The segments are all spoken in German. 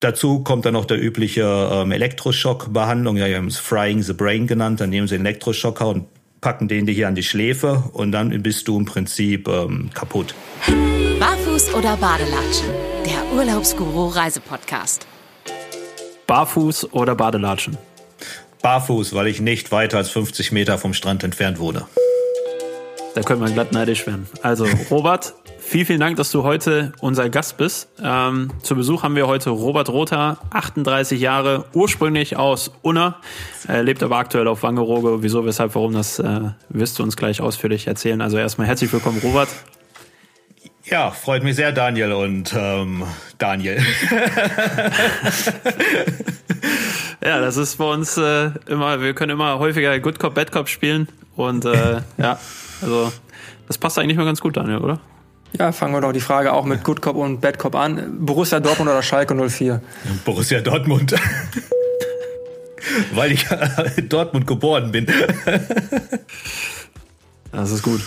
Dazu kommt dann noch der übliche ähm, Elektroschockbehandlung, ja, wir haben es Frying the Brain genannt. Dann nehmen sie einen Elektroschocker und packen den dir hier an die Schläfe und dann bist du im Prinzip ähm, kaputt. Barfuß oder Badelatschen? Der Urlaubsguru Reisepodcast. Barfuß oder Badelatschen? Barfuß, weil ich nicht weiter als 50 Meter vom Strand entfernt wohne. Da könnte man glatt neidisch werden. Also, Robert, Vielen, vielen Dank, dass du heute unser Gast bist. Ähm, zu Besuch haben wir heute Robert Rother, 38 Jahre, ursprünglich aus Unna, äh, lebt aber aktuell auf Wangerooge. Wieso, weshalb, warum, das äh, wirst du uns gleich ausführlich erzählen. Also erstmal herzlich willkommen, Robert. Ja, freut mich sehr, Daniel und ähm, Daniel. ja, das ist bei uns äh, immer, wir können immer häufiger Good Cop, Bad Cop spielen und äh, ja, also das passt eigentlich mal ganz gut, Daniel, oder? Ja, fangen wir doch die Frage auch mit Good Cop und Bad Cop an. Borussia Dortmund oder Schalke 04? Borussia Dortmund. Weil ich in Dortmund geboren bin. das ist gut.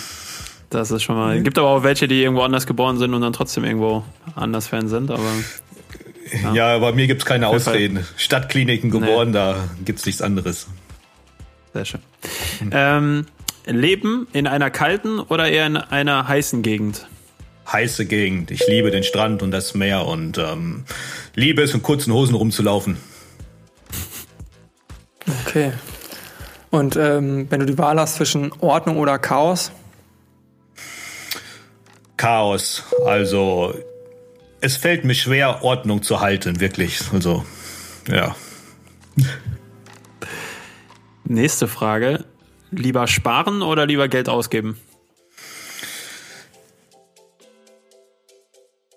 Das ist schon mal. Es gibt aber auch welche, die irgendwo anders geboren sind und dann trotzdem irgendwo anders Fan sind, aber. Ja, ja bei mir gibt es keine Ausreden. Stadtkliniken geboren, nee. da gibt es nichts anderes. Sehr schön. Ähm, leben in einer kalten oder eher in einer heißen Gegend? Heiße Gegend. Ich liebe den Strand und das Meer und ähm, liebe es, in kurzen Hosen rumzulaufen. Okay. Und ähm, wenn du die Wahl hast zwischen Ordnung oder Chaos? Chaos. Also es fällt mir schwer, Ordnung zu halten, wirklich. Also, ja. Nächste Frage. Lieber sparen oder lieber Geld ausgeben?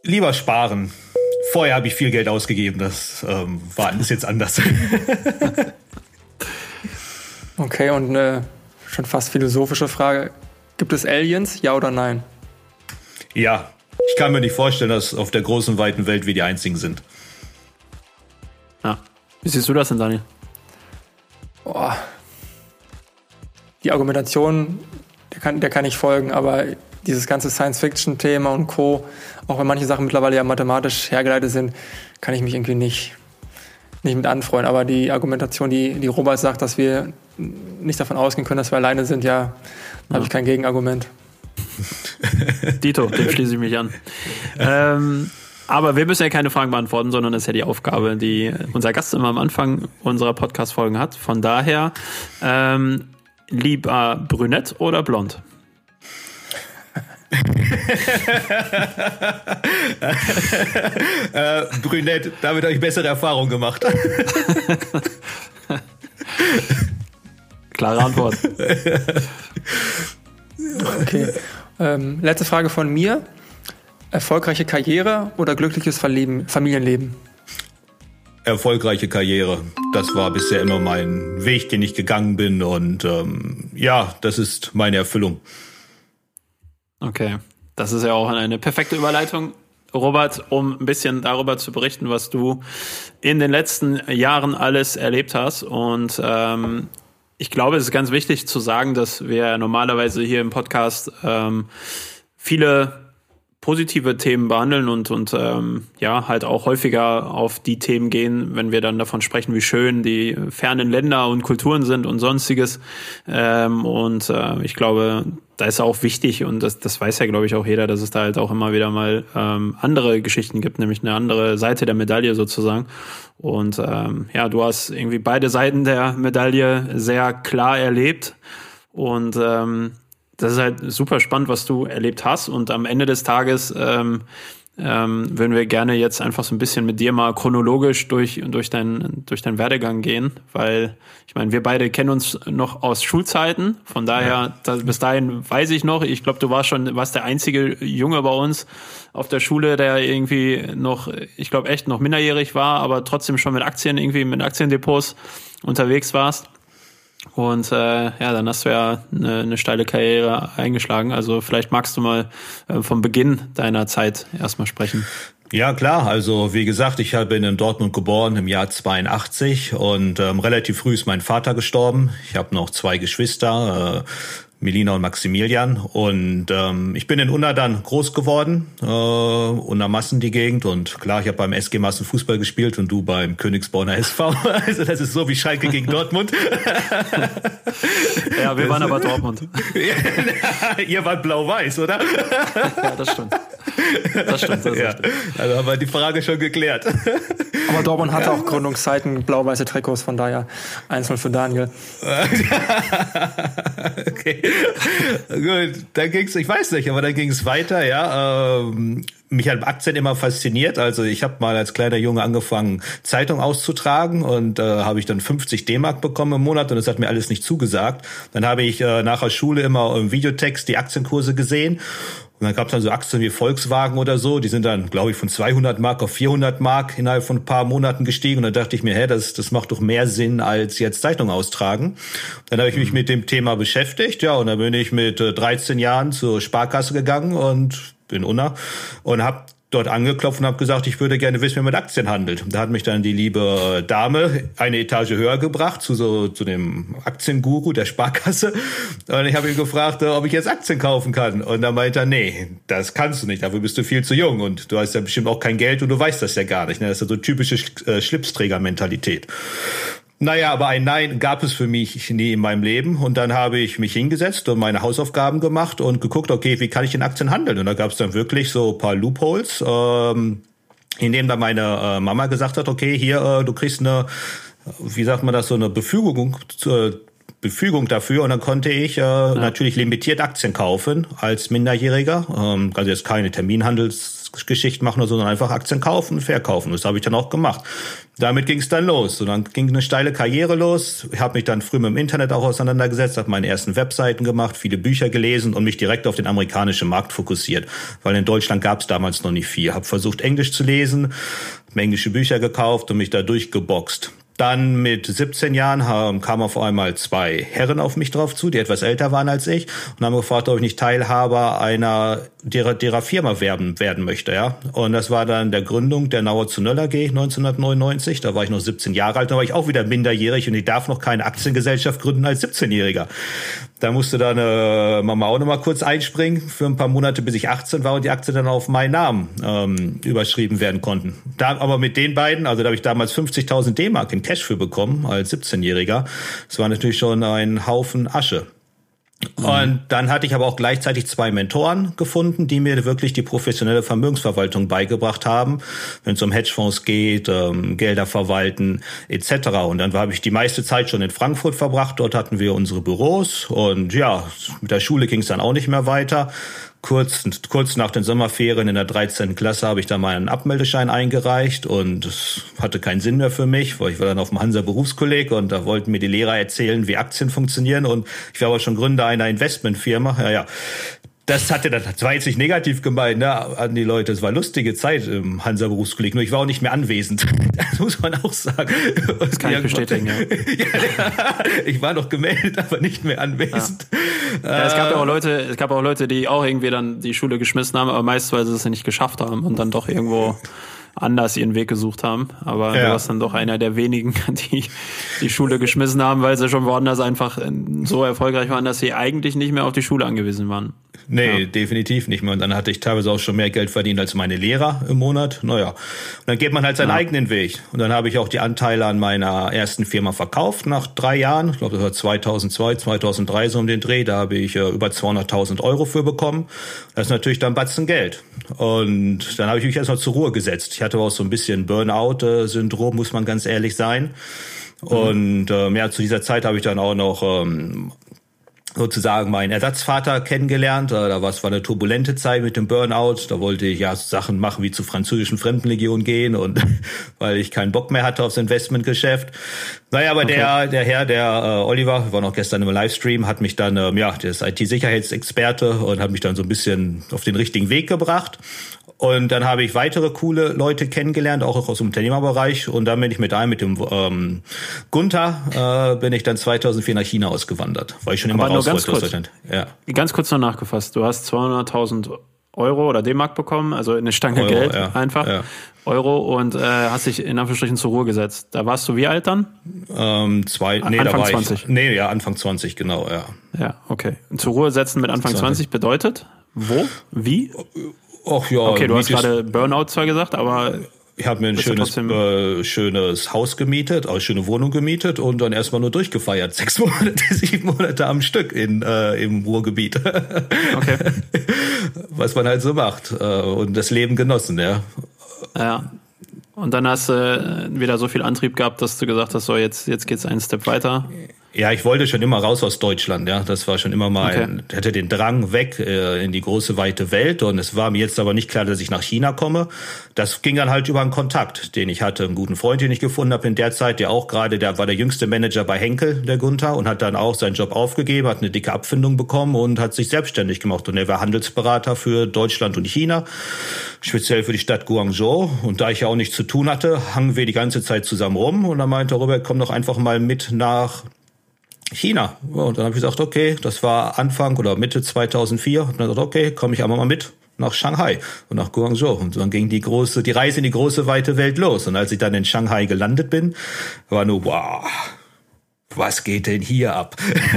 Lieber sparen. Vorher habe ich viel Geld ausgegeben, das ähm, war ist jetzt anders. okay, und eine schon fast philosophische Frage. Gibt es Aliens, ja oder nein? Ja, ich kann mir nicht vorstellen, dass auf der großen, weiten Welt wir die Einzigen sind. Ja. Wie siehst du das denn, Daniel? Oh. Die Argumentation, der kann, der kann ich folgen, aber dieses ganze Science-Fiction-Thema und Co., auch wenn manche Sachen mittlerweile ja mathematisch hergeleitet sind, kann ich mich irgendwie nicht, nicht mit anfreuen. Aber die Argumentation, die, die Robert sagt, dass wir nicht davon ausgehen können, dass wir alleine sind, ja, ja. habe ich kein Gegenargument. Dito, dem schließe ich mich an. Ähm, aber wir müssen ja keine Fragen beantworten, sondern das ist ja die Aufgabe, die unser Gast immer am Anfang unserer Podcast-Folgen hat. Von daher, ähm, lieber brünett oder blond? Äh, Brünett, damit habe ich bessere Erfahrungen gemacht. Klare Antwort. okay. Ähm, letzte Frage von mir. Erfolgreiche Karriere oder glückliches Verleben, Familienleben? Erfolgreiche Karriere. Das war bisher immer mein Weg, den ich gegangen bin. Und ähm, ja, das ist meine Erfüllung. Okay, das ist ja auch eine perfekte Überleitung, Robert, um ein bisschen darüber zu berichten, was du in den letzten Jahren alles erlebt hast. Und ähm, ich glaube, es ist ganz wichtig zu sagen, dass wir normalerweise hier im Podcast ähm, viele positive Themen behandeln und, und ähm, ja, halt auch häufiger auf die Themen gehen, wenn wir dann davon sprechen, wie schön die fernen Länder und Kulturen sind und sonstiges. Ähm, und äh, ich glaube, da ist auch wichtig und das, das weiß ja, glaube ich, auch jeder, dass es da halt auch immer wieder mal ähm, andere Geschichten gibt, nämlich eine andere Seite der Medaille sozusagen. Und ähm, ja, du hast irgendwie beide Seiten der Medaille sehr klar erlebt und ähm, das ist halt super spannend, was du erlebt hast. Und am Ende des Tages ähm, ähm, würden wir gerne jetzt einfach so ein bisschen mit dir mal chronologisch durch, durch, dein, durch deinen Werdegang gehen, weil ich meine, wir beide kennen uns noch aus Schulzeiten. Von daher, ja. da, bis dahin weiß ich noch, ich glaube, du warst schon, warst der einzige Junge bei uns auf der Schule, der irgendwie noch, ich glaube, echt noch minderjährig war, aber trotzdem schon mit Aktien, irgendwie mit Aktiendepots unterwegs warst. Und äh, ja, dann hast du ja eine, eine steile Karriere eingeschlagen. Also vielleicht magst du mal äh, vom Beginn deiner Zeit erstmal sprechen. Ja, klar. Also wie gesagt, ich bin in Dortmund geboren im Jahr 82 und ähm, relativ früh ist mein Vater gestorben. Ich habe noch zwei Geschwister. Äh, Melina und Maximilian. Und ähm, ich bin in Unna dann groß geworden, äh, Unna Massen die Gegend. Und klar, ich habe beim SG Massen Fußball gespielt und du beim Königsborner SV. Also das ist so wie Schalke gegen Dortmund. ja, wir waren aber Dortmund. Ihr wart blau-weiß, oder? ja, das stimmt. Das stimmt. Das ja. Also haben wir die Frage schon geklärt. Aber Dortmund hatte auch Gründungszeiten blau-weiße Trikots, von daher einzeln für Daniel. okay. Gut, dann ging's, ich weiß nicht, aber dann ging's weiter, ja. Ähm, mich hat Aktien immer fasziniert. Also ich habe mal als kleiner Junge angefangen, Zeitung auszutragen und äh, habe ich dann 50 D-Mark bekommen im Monat und das hat mir alles nicht zugesagt. Dann habe ich äh, nach der Schule immer im Videotext die Aktienkurse gesehen und dann gab es dann so Aktien wie Volkswagen oder so, die sind dann, glaube ich, von 200 Mark auf 400 Mark innerhalb von ein paar Monaten gestiegen. Und dann dachte ich mir, hä, das, das macht doch mehr Sinn als jetzt Zeitung austragen. Dann habe ich mich mit dem Thema beschäftigt, ja, und dann bin ich mit 13 äh, Jahren zur Sparkasse gegangen und bin Unna und habe dort angeklopft und habe gesagt, ich würde gerne wissen, wie man mit Aktien handelt. Da hat mich dann die liebe Dame eine Etage höher gebracht zu so zu dem Aktienguru der Sparkasse und ich habe ihn gefragt, ob ich jetzt Aktien kaufen kann und da meinte er, nee, das kannst du nicht, dafür bist du viel zu jung und du hast ja bestimmt auch kein Geld und du weißt das ja gar nicht. Ne? Das ist ja so typische äh, Schlipsträger-Mentalität. Naja, aber ein Nein gab es für mich nie in meinem Leben. Und dann habe ich mich hingesetzt und meine Hausaufgaben gemacht und geguckt, okay, wie kann ich in Aktien handeln? Und da gab es dann wirklich so ein paar Loopholes, ähm, in denen dann meine äh, Mama gesagt hat, okay, hier, äh, du kriegst eine, wie sagt man das, so eine Befügung, äh, Befügung dafür und dann konnte ich äh, ja. natürlich limitiert Aktien kaufen als Minderjähriger. Ähm, also jetzt keine Terminhandelsgeschichte machen, sondern einfach Aktien kaufen und verkaufen. Das habe ich dann auch gemacht damit ging es dann los. Und dann ging eine steile Karriere los. Ich habe mich dann früh mit dem Internet auch auseinandergesetzt, habe meine ersten Webseiten gemacht, viele Bücher gelesen und mich direkt auf den amerikanischen Markt fokussiert. Weil in Deutschland gab es damals noch nicht viel. Habe versucht, Englisch zu lesen, englische Bücher gekauft und mich da durchgeboxt. Dann mit 17 Jahren haben, kamen auf einmal zwei Herren auf mich drauf zu, die etwas älter waren als ich und haben gefragt, ob ich nicht Teilhaber einer derer, derer Firma werden, werden möchte. Ja, Und das war dann der Gründung der Nauer zu Nöller G 1999. Da war ich noch 17 Jahre alt, da war ich auch wieder minderjährig und ich darf noch keine Aktiengesellschaft gründen als 17-Jähriger. Da musste dann äh, Mama auch noch mal kurz einspringen für ein paar Monate, bis ich 18 war und die Aktie dann auf meinen Namen ähm, überschrieben werden konnten. Da aber mit den beiden, also da habe ich damals 50.000 D-Mark in Cash für bekommen als 17-Jähriger. Das war natürlich schon ein Haufen Asche. Und dann hatte ich aber auch gleichzeitig zwei Mentoren gefunden, die mir wirklich die professionelle Vermögensverwaltung beigebracht haben, wenn es um Hedgefonds geht, ähm, Gelder verwalten etc. Und dann habe ich die meiste Zeit schon in Frankfurt verbracht. Dort hatten wir unsere Büros und ja, mit der Schule ging es dann auch nicht mehr weiter kurz, kurz nach den Sommerferien in der 13. Klasse habe ich da meinen Abmeldeschein eingereicht und es hatte keinen Sinn mehr für mich, weil ich war dann auf dem Hansa Berufskolleg und da wollten mir die Lehrer erzählen, wie Aktien funktionieren und ich war aber schon Gründer einer Investmentfirma. Ja, ja das hatte das war jetzt nicht negativ gemeint, ne, an die Leute. Es war lustige Zeit im Hansa Berufskolleg. Nur ich war auch nicht mehr anwesend. Das muss man auch sagen. Das kann ich bestätigen, ja. ja. Ich war noch gemeldet, aber nicht mehr anwesend. Ja. ja. es gab ja auch Leute, es gab auch Leute, die auch irgendwie dann die Schule geschmissen haben, aber meist, weil sie es nicht geschafft haben und dann doch irgendwo anders ihren Weg gesucht haben. Aber ja. du warst dann doch einer der wenigen, die die Schule geschmissen haben, weil sie schon woanders einfach so erfolgreich waren, dass sie eigentlich nicht mehr auf die Schule angewiesen waren. Nee, ja. definitiv nicht mehr. Und dann hatte ich teilweise auch schon mehr Geld verdient als meine Lehrer im Monat. Naja, und dann geht man halt seinen ja. eigenen Weg. Und dann habe ich auch die Anteile an meiner ersten Firma verkauft nach drei Jahren. Ich glaube, das war 2002, 2003 so um den Dreh. Da habe ich äh, über 200.000 Euro für bekommen. Das ist natürlich dann Batzen Geld. Und dann habe ich mich erstmal zur Ruhe gesetzt. Ich hatte auch so ein bisschen Burnout-Syndrom, muss man ganz ehrlich sein. Mhm. Und ähm, ja, zu dieser Zeit habe ich dann auch noch ähm, sozusagen meinen Ersatzvater kennengelernt. Da war es war eine turbulente Zeit mit dem Burnout. Da wollte ich ja Sachen machen wie zur französischen Fremdenlegion gehen und weil ich keinen Bock mehr hatte aufs Investmentgeschäft. Naja, aber okay. der der Herr, der äh, Oliver, war noch gestern im Livestream, hat mich dann ähm, ja, der ist IT-Sicherheitsexperte und hat mich dann so ein bisschen auf den richtigen Weg gebracht. Und dann habe ich weitere coole Leute kennengelernt, auch aus dem Unternehmerbereich. Und dann bin ich mit einem, mit dem ähm, Gunther, äh, bin ich dann 2004 nach China ausgewandert, weil ich schon immer Aber raus wollte aus Deutschland. Ja. Ganz kurz noch nachgefasst. Du hast 200.000 Euro oder D-Mark bekommen, also eine Stange Euro, Geld ja, einfach. ja. Euro und äh, hast dich in Anführungsstrichen zur Ruhe gesetzt. Da warst du wie alt dann? Ähm, zwei, nee, Anfang da war 20. ich. Nee, ja, Anfang 20, genau, ja. Ja, okay. Zur Ruhe setzen mit Anfang 20 bedeutet? Wo? Wie? Ach ja, Okay, du hast gerade Burnout zwar gesagt, aber Ich habe mir ein schönes, äh, schönes Haus gemietet, auch schöne Wohnung gemietet und dann erstmal nur durchgefeiert. Sechs Monate, sieben Monate am Stück in, äh, im Ruhrgebiet. okay. Was man halt so macht. Äh, und das Leben genossen, ja. Ja. Und dann hast du äh, wieder so viel Antrieb gehabt, dass du gesagt hast, so jetzt, jetzt geht's einen Step weiter. Ja, ich wollte schon immer raus aus Deutschland, ja. Das war schon immer mal, Okay. ich hatte den Drang weg äh, in die große weite Welt und es war mir jetzt aber nicht klar, dass ich nach China komme. Das ging dann halt über einen Kontakt, den ich hatte, einen guten Freund, den ich gefunden habe in der Zeit, der auch gerade, der war der jüngste Manager bei Henkel, der Gunther, und hat dann auch seinen Job aufgegeben, hat eine dicke Abfindung bekommen und hat sich selbstständig gemacht. Und er war Handelsberater für Deutschland und China, speziell für die Stadt Guangzhou. Und da ich ja auch nichts zu tun hatte, hangen wir die ganze Zeit zusammen rum. Und dann meinte Robert, komm doch einfach mal mit nach China. Ja, Und dann habe ich gesagt, okay, das war Anfang oder Mitte 2004. Hab dann gesagt, okay, komme ich einmal mal mit nach Shanghai und nach Guangzhou. Und dann ging die große, die Reise in die große weite Welt los. Und als ich dann in Shanghai gelandet bin, war nur, wow, was geht denn hier ab?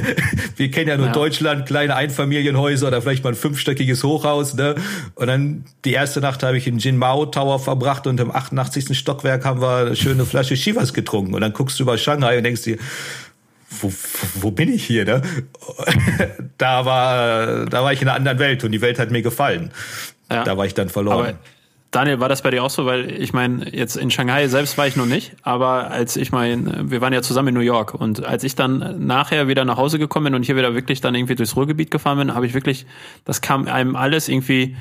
Wir kennen ja nur Ja. Deutschland, kleine Einfamilienhäuser oder vielleicht mal ein fünfstöckiges Hochhaus, ne? Und dann die erste Nacht habe ich im Jin Mao Tower verbracht und im 88. Stockwerk haben wir eine schöne Flasche Chivas getrunken. Und dann guckst du über Shanghai und denkst dir, wo, wo bin ich hier, ne? da war, da war ich in einer anderen Welt und die Welt hat mir gefallen. Ja. Da war ich dann verloren. Aber Daniel, war das bei dir auch so? Weil ich meine, jetzt in Shanghai selbst war ich noch nicht, aber als ich mein, wir waren ja zusammen in New York und als ich dann nachher wieder nach Hause gekommen bin und hier wieder wirklich dann irgendwie durchs Ruhrgebiet gefahren bin, habe ich wirklich, das kam einem alles irgendwie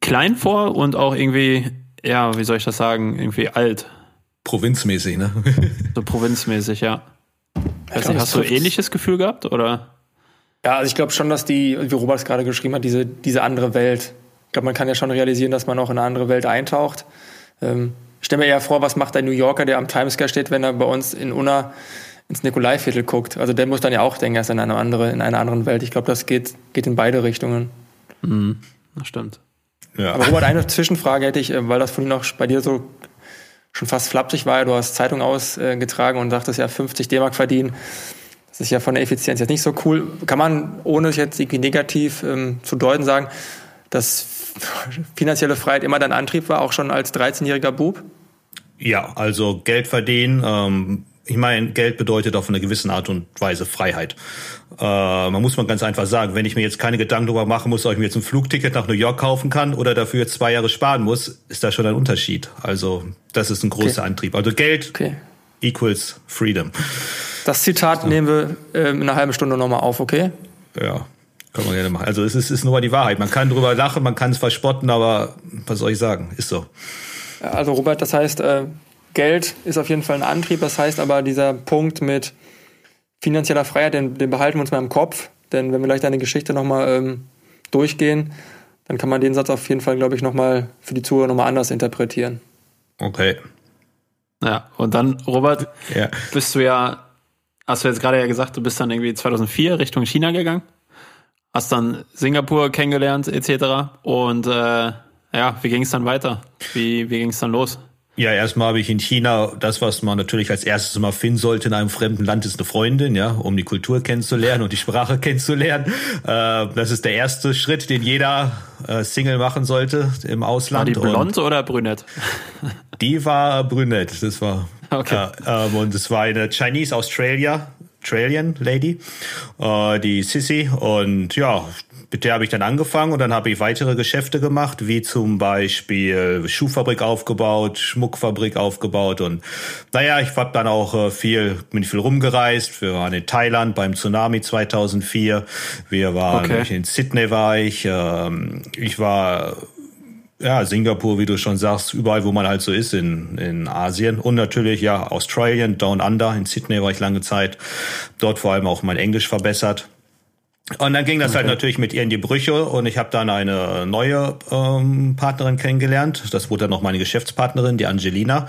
klein vor und auch irgendwie, ja, wie soll ich das sagen, irgendwie alt, Provinzmäßig, ne? so provinzmäßig, ja. Weiß glaub, nicht, das hast du trifft's. ähnliches Gefühl gehabt oder? Ja, also ich glaube schon, dass die, wie Robert es gerade geschrieben hat, diese, diese andere Welt, ich glaube, man kann ja schon realisieren, dass man auch in eine andere Welt eintaucht. Ähm, ich stelle mir eher vor, was macht ein New Yorker, der am Times Square steht, wenn er bei uns in Unna ins Nikolaiviertel guckt. Also der muss dann ja auch denken, er ist in einer, andere, in einer anderen Welt. Ich glaube, das geht, geht in beide Richtungen. Das stimmt. Ja. Aber Robert, eine Zwischenfrage hätte ich, äh, weil das vorhin auch bei dir so schon fast flapsig war. Du hast Zeitung ausgetragen und sagtest ja 50 D-Mark verdienen. Das ist ja von der Effizienz jetzt nicht so cool. Kann man, ohne es jetzt irgendwie negativ ähm, zu deuten, sagen, dass finanzielle Freiheit immer dein Antrieb war, auch schon als 13-jähriger Bub? Ja, also Geld verdienen. Ähm, ich meine, Geld bedeutet auf eine gewisse Art und Weise Freiheit. Äh, man muss mal ganz einfach sagen, wenn ich mir jetzt keine Gedanken darüber machen muss, ob ich mir jetzt ein Flugticket nach New York kaufen kann oder dafür jetzt zwei Jahre sparen muss, ist da schon ein Unterschied. Also das ist ein großer Okay. Antrieb. Also Geld Okay. equals Freedom. Das Zitat nehmen wir ähm, in einer halben Stunde nochmal auf, okay? Ja, kann man gerne machen. Also es ist, ist nur die Wahrheit. Man kann drüber lachen, man kann es verspotten, aber was soll ich sagen? Ist so. Also Robert, das heißt, äh, Geld ist auf jeden Fall ein Antrieb. Das heißt aber, dieser Punkt mit finanzieller Freiheit, den, den behalten wir uns mal im Kopf. Denn wenn wir gleich deine Geschichte nochmal ähm, durchgehen, dann kann man den Satz auf jeden Fall, glaube ich, nochmal für die Zuhörer nochmal anders interpretieren. Okay. Ja, und dann, Robert, Ja. bist du ja, hast du jetzt gerade ja gesagt, du bist dann irgendwie 2004 Richtung China gegangen, hast dann Singapur kennengelernt etc. Und äh, ja, wie ging es dann weiter? Wie, wie ging es dann los? Ja, erstmal habe ich in China das, was man natürlich als erstes immer finden sollte in einem fremden Land, ist eine Freundin, ja, um die Kultur kennenzulernen und die Sprache kennenzulernen. Äh, das ist der erste Schritt, den jeder äh, Single machen sollte im War Ausland. die Und blond oder brünett? Die war brünett, das war. Okay. Äh, und es war eine Chinese Australia, Australian Lady, äh, die Sissy. Und ja, mit der habe ich dann angefangen und dann habe ich weitere Geschäfte gemacht, wie zum Beispiel Schuhfabrik aufgebaut, Schmuckfabrik aufgebaut und naja, ich habe dann auch äh, viel, bin viel rumgereist. Wir waren in Thailand beim Tsunami 2004. Wir waren Okay. in Sydney war ich. Ähm, ich war ja, Singapur, wie du schon sagst, überall, wo man halt so ist in, in Asien. Und natürlich, ja, Australien, Down Under, in Sydney war ich lange Zeit. Dort vor allem auch mein Englisch verbessert. Und dann ging das halt natürlich mit ihr in die Brüche und ich habe dann eine neue ähm, Partnerin kennengelernt. Das wurde dann noch meine Geschäftspartnerin, die Angelina.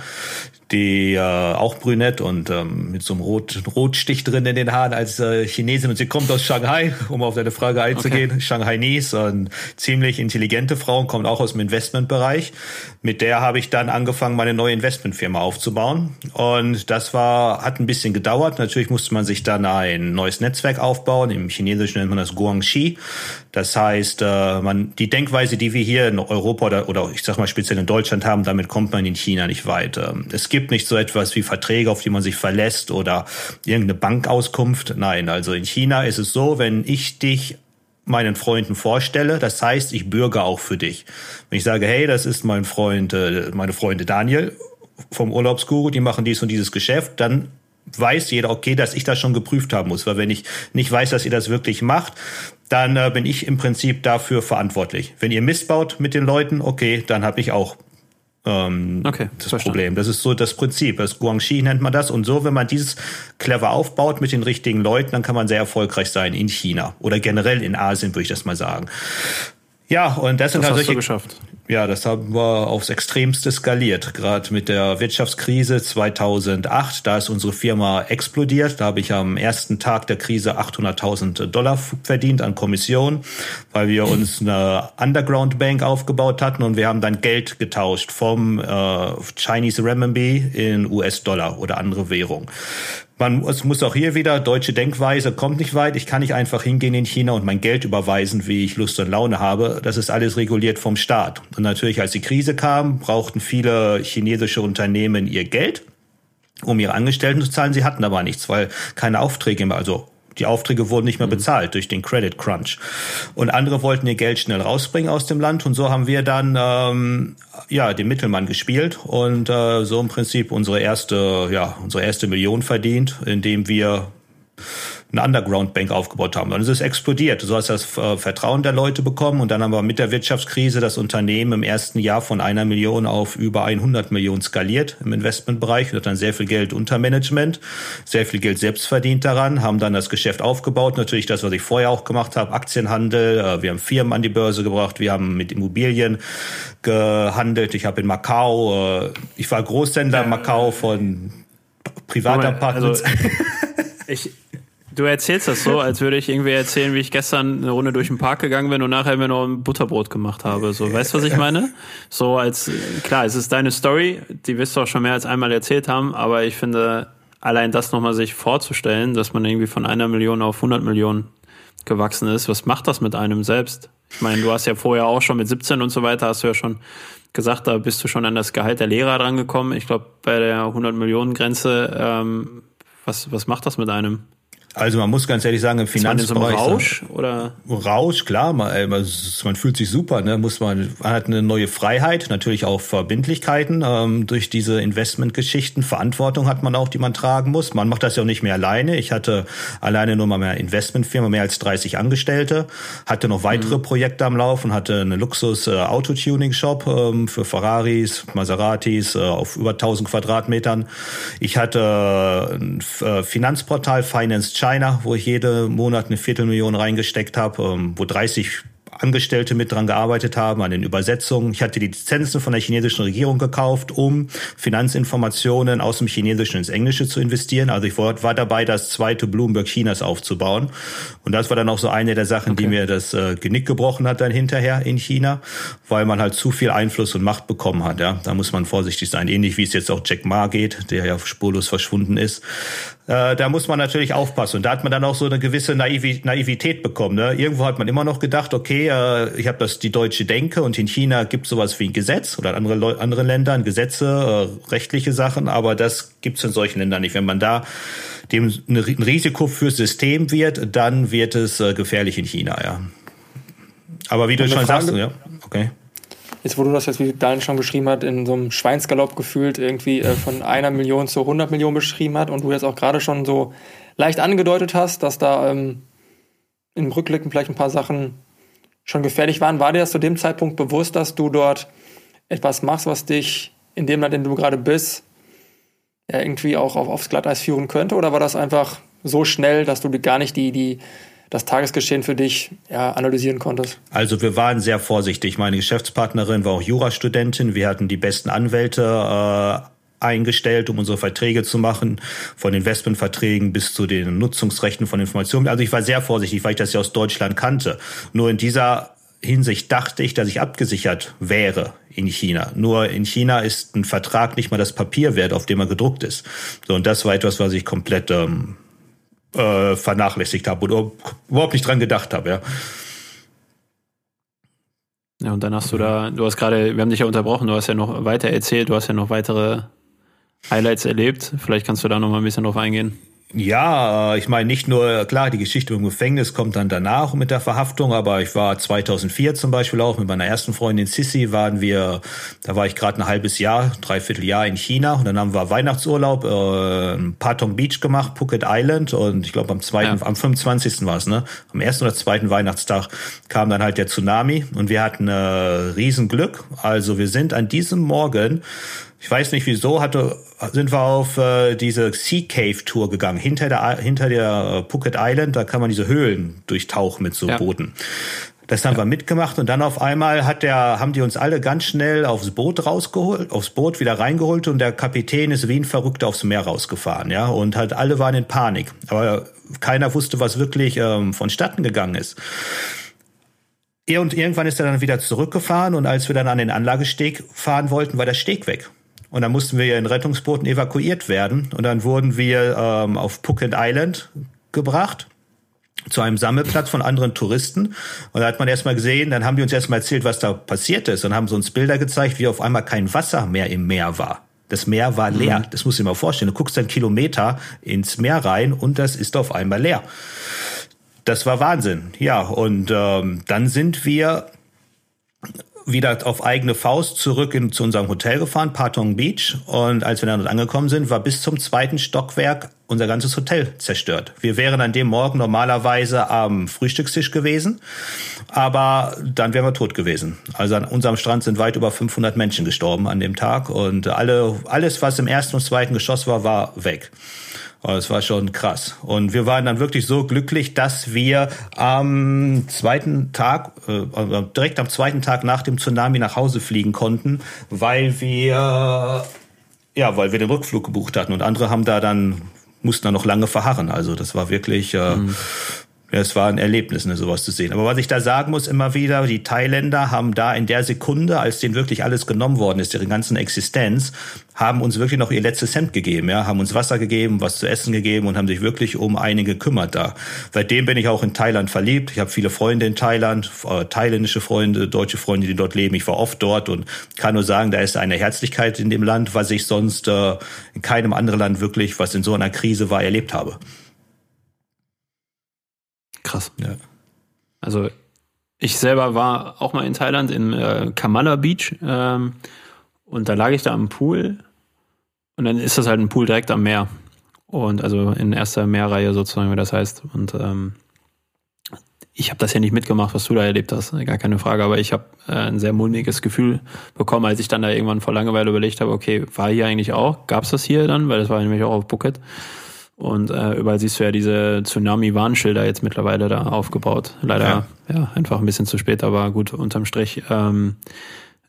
Die äh, auch brünett und ähm, mit so einem Rot, Rotstich drin in den Haaren als äh, Chinesin und sie kommt aus Shanghai, um auf deine Frage einzugehen. Okay. Shanghainese, und ziemlich intelligente Frau und kommt auch aus dem Investmentbereich. Mit der habe ich dann angefangen, meine neue Investmentfirma aufzubauen und das war hat ein bisschen gedauert. Natürlich musste man sich dann ein neues Netzwerk aufbauen. Im Chinesischen nennt man das Guangxi. Das heißt, äh, man die Denkweise, die wir hier in Europa oder, oder ich sag mal speziell in Deutschland haben, damit kommt man in China nicht weit. Es gibt gibt nicht so etwas wie Verträge, auf die man sich verlässt oder irgendeine Bankauskunft. Nein, also in China ist es so, wenn ich dich meinen Freunden vorstelle. Das heißt, ich bürge auch für dich. Wenn ich sage, hey, das ist mein Freund, äh, meine Freunde Daniel vom Urlaubsguru, die machen dies und dieses Geschäft, dann weiß jeder, okay, dass ich das schon geprüft haben muss. Weil wenn ich nicht weiß, dass ihr das wirklich macht, dann äh, bin ich im Prinzip dafür verantwortlich. Wenn ihr missbaut mit den Leuten, okay, dann habe ich auch ähm, okay, das verstanden. Problem. Das ist so das Prinzip. Das Guangxi nennt man das. Und so, wenn man dieses clever aufbaut mit den richtigen Leuten, dann kann man sehr erfolgreich sein in China oder generell in Asien, würde ich das mal sagen. Ja, und das, das sind halt solche. geschafft. Ja, das haben wir aufs Extremste skaliert. Gerade mit der Wirtschaftskrise 2008, da ist unsere Firma explodiert. Da habe ich am ersten Tag der Krise 800.000 Dollar verdient an Kommission, weil wir uns eine Underground Bank aufgebaut hatten und wir haben dann Geld getauscht vom äh, Chinese Renminbi in US-Dollar oder andere Währung. Man es muss auch hier wieder deutsche Denkweise kommt nicht weit. Ich kann nicht einfach hingehen in China und mein Geld überweisen, wie ich Lust und Laune habe. Das ist alles reguliert vom Staat. Und natürlich, als die Krise kam, brauchten viele chinesische Unternehmen ihr Geld, um ihre Angestellten zu zahlen. Sie hatten aber nichts, weil keine Aufträge mehr, also die Aufträge wurden nicht mehr mhm. bezahlt durch den Credit Crunch. Und andere wollten ihr Geld schnell rausbringen aus dem Land. Und so haben wir dann ähm, ja den Mittelmann gespielt und äh, so im Prinzip unsere erste, ja, unsere erste Million verdient, indem wir eine Underground-Bank aufgebaut haben. Dann ist es explodiert. Du hast das äh, Vertrauen der Leute bekommen und dann haben wir mit der Wirtschaftskrise das Unternehmen im ersten Jahr von einer Million auf über 100 Millionen skaliert im Investmentbereich. Wir hatten dann sehr viel Geld unter Management, sehr viel Geld selbst verdient daran, haben dann das Geschäft aufgebaut. Natürlich das, was ich vorher auch gemacht habe, Aktienhandel. Äh, wir haben Firmen an die Börse gebracht. Wir haben mit Immobilien gehandelt. Ich habe in Macau, äh, ich war Großhändler in Macau von Privatapartments. Also, ich, Du erzählst das so, als würde ich irgendwie erzählen, wie ich gestern eine Runde durch den Park gegangen bin und nachher mir noch ein Butterbrot gemacht habe. So, weißt du, was ich meine? So als, klar, es ist deine Story, die wirst du auch schon mehr als einmal erzählt haben, aber ich finde, allein das nochmal sich vorzustellen, dass man irgendwie von einer Million auf 100 Millionen gewachsen ist, was macht das mit einem selbst? Ich meine, du hast ja vorher auch schon mit 17 und so weiter, hast du ja schon gesagt, da bist du schon an das Gehalt der Lehrer drangekommen. Ich glaube, bei der 100 Millionen Grenze, ähm, was, was macht das mit einem? Also man muss ganz ehrlich sagen, im Finanzbereich. So Rausch oder? Rausch, klar, man, man, man, fühlt sich super, ne? Muss man, man hat eine neue Freiheit, natürlich auch Verbindlichkeiten ähm, durch diese Investmentgeschichten. Verantwortung hat man auch, die man tragen muss. Man macht das ja auch nicht mehr alleine. Ich hatte alleine nur mal mehr Investmentfirma, mehr als 30 Angestellte, hatte noch weitere mhm. Projekte am Laufen, hatte eine Luxus äh, Autotuning Shop ähm, für Ferraris, Maseratis äh, auf über 1000 Quadratmetern. Ich hatte ein äh, Finanzportal Finance China, wo ich jede Monat eine Viertelmillion reingesteckt habe, ähm, wo 30 Angestellte mit dran gearbeitet haben, an den Übersetzungen. Ich hatte die Lizenzen von der chinesischen Regierung gekauft, um Finanzinformationen aus dem Chinesischen ins Englische zu investieren. Also ich war dabei, das zweite Bloomberg Chinas aufzubauen. Und das war dann auch so eine der Sachen, okay. die mir das äh, Genick gebrochen hat dann hinterher in China, weil man halt zu viel Einfluss und Macht bekommen hat. Ja, da muss man vorsichtig sein. Ähnlich wie es jetzt auch Jack Ma geht, der ja spurlos verschwunden ist. Äh, da muss man natürlich aufpassen. Und da hat man dann auch so eine gewisse Naiv Naivität bekommen. Ne? Irgendwo hat man immer noch gedacht, okay, äh, ich habe das die deutsche Denke und in China gibt es sowas wie ein Gesetz oder in andere, andere Ländern Gesetze, äh, rechtliche Sachen, aber das gibt es in solchen Ländern nicht. Wenn man da dem ein Risiko fürs System wird, dann wird es äh, gefährlich in China, ja. Aber wie du schon Frage, sagst, ja, okay. Jetzt, wo du das jetzt, wie Daniel schon beschrieben hat, in so einem Schweinsgalopp gefühlt irgendwie äh, von einer Million zu 100 Millionen beschrieben hat und du jetzt auch gerade schon so leicht angedeutet hast, dass da ähm, im Rückblicken vielleicht ein paar Sachen schon gefährlich waren. War dir das zu dem Zeitpunkt bewusst, dass du dort etwas machst, was dich in dem Land, in dem du gerade bist, ja, irgendwie auch auf, aufs Glatteis führen könnte? Oder war das einfach so schnell, dass du gar nicht die, die das Tagesgeschehen für dich ja, analysieren konntest? Also wir waren sehr vorsichtig. Meine Geschäftspartnerin war auch Jurastudentin. Wir hatten die besten Anwälte äh, eingestellt, um unsere Verträge zu machen, von Investmentverträgen bis zu den Nutzungsrechten von Informationen. Also ich war sehr vorsichtig, weil ich das ja aus Deutschland kannte. Nur in dieser Hinsicht dachte ich, dass ich abgesichert wäre in China. Nur in China ist ein Vertrag nicht mal das Papier wert, auf dem er gedruckt ist. So, und das war etwas, was ich komplett ähm, äh, vernachlässigt habe oder überhaupt nicht dran gedacht habe, ja. Ja, und dann hast du da, du hast gerade, wir haben dich ja unterbrochen, du hast ja noch weiter erzählt, du hast ja noch weitere Highlights erlebt. Vielleicht kannst du da noch mal ein bisschen drauf eingehen. Ja, ich meine nicht nur, klar, die Geschichte im Gefängnis kommt dann danach mit der Verhaftung, aber ich war 2004 zum Beispiel auch mit meiner ersten Freundin Sissy, waren wir, da war ich gerade ein halbes Jahr, dreiviertel Jahr in China und dann haben wir Weihnachtsurlaub äh, Patong Beach gemacht, Phuket Island und ich glaube am zweiten, ja. am 25. war es, ne? Am ersten oder zweiten Weihnachtstag kam dann halt der Tsunami und wir hatten äh, Riesenglück. Also wir sind an diesem Morgen ich weiß nicht wieso, hatte, sind wir auf äh, diese Sea Cave Tour gegangen. Hinter der, hinter der äh, Phuket Island, da kann man diese Höhlen durchtauchen mit so ja. Booten. Das haben ja. wir mitgemacht und dann auf einmal hat der, haben die uns alle ganz schnell aufs Boot rausgeholt, aufs Boot wieder reingeholt und der Kapitän ist wie ein Verrückter aufs Meer rausgefahren, ja. Und halt alle waren in Panik. Aber keiner wusste, was wirklich ähm, vonstatten gegangen ist. Und irgendwann ist er dann wieder zurückgefahren und als wir dann an den Anlagesteg fahren wollten, war der Steg weg. Und dann mussten wir ja in Rettungsbooten evakuiert werden. Und dann wurden wir ähm, auf Phuket Island gebracht zu einem Sammelplatz von anderen Touristen. Und da hat man erstmal gesehen, dann haben die uns erstmal erzählt, was da passiert ist und haben so uns Bilder gezeigt, wie auf einmal kein Wasser mehr im Meer war. Das Meer war leer. Mhm. Das musst du dir mal vorstellen. Du guckst einen Kilometer ins Meer rein und das ist auf einmal leer. Das war Wahnsinn. Ja, und ähm, dann sind wir wieder auf eigene Faust zurück in, zu unserem Hotel gefahren, Patong Beach. Und als wir dann dort angekommen sind, war bis zum zweiten Stockwerk unser ganzes Hotel zerstört. Wir wären an dem Morgen normalerweise am Frühstückstisch gewesen, aber dann wären wir tot gewesen. Also an unserem Strand sind weit über 500 Menschen gestorben an dem Tag und alle, alles, was im ersten und zweiten Geschoss war, war weg. Oh, das war schon krass. Und wir waren dann wirklich so glücklich, dass wir am zweiten Tag, äh, direkt am zweiten Tag nach dem Tsunami nach Hause fliegen konnten, weil wir, ja, weil wir den Rückflug gebucht hatten. Und andere haben da dann, mussten da noch lange verharren. Also das war wirklich, äh, mhm. Ja, es war ein Erlebnis, ne, sowas zu sehen. Aber was ich da sagen muss immer wieder, die Thailänder haben da in der Sekunde, als denen wirklich alles genommen worden ist, ihre ganzen Existenz, haben uns wirklich noch ihr letztes Hemd gegeben, ja, haben uns Wasser gegeben, was zu essen gegeben und haben sich wirklich um einige gekümmert da. Seitdem bin ich auch in Thailand verliebt. Ich habe viele Freunde in Thailand, äh, thailändische Freunde, deutsche Freunde, die dort leben. Ich war oft dort und kann nur sagen, da ist eine Herzlichkeit in dem Land, was ich sonst äh, in keinem anderen Land wirklich, was in so einer Krise war, erlebt habe. Krass. Ja. Also ich selber war auch mal in Thailand im äh, Kamala Beach ähm, und da lag ich da am Pool und dann ist das halt ein Pool direkt am Meer. Und also in erster Meerreihe sozusagen, wie das heißt. Und ähm, ich habe das ja nicht mitgemacht, was du da erlebt hast, gar keine Frage, aber ich habe äh, ein sehr mulmiges Gefühl bekommen, als ich dann da irgendwann vor Langeweile überlegt habe, okay, war hier eigentlich auch, gab es das hier dann, weil das war nämlich auch auf Phuket und äh, überall siehst du ja diese Tsunami-Warnschilder jetzt mittlerweile da aufgebaut. Leider ja. ja. einfach ein bisschen zu spät, aber gut, unterm Strich ähm,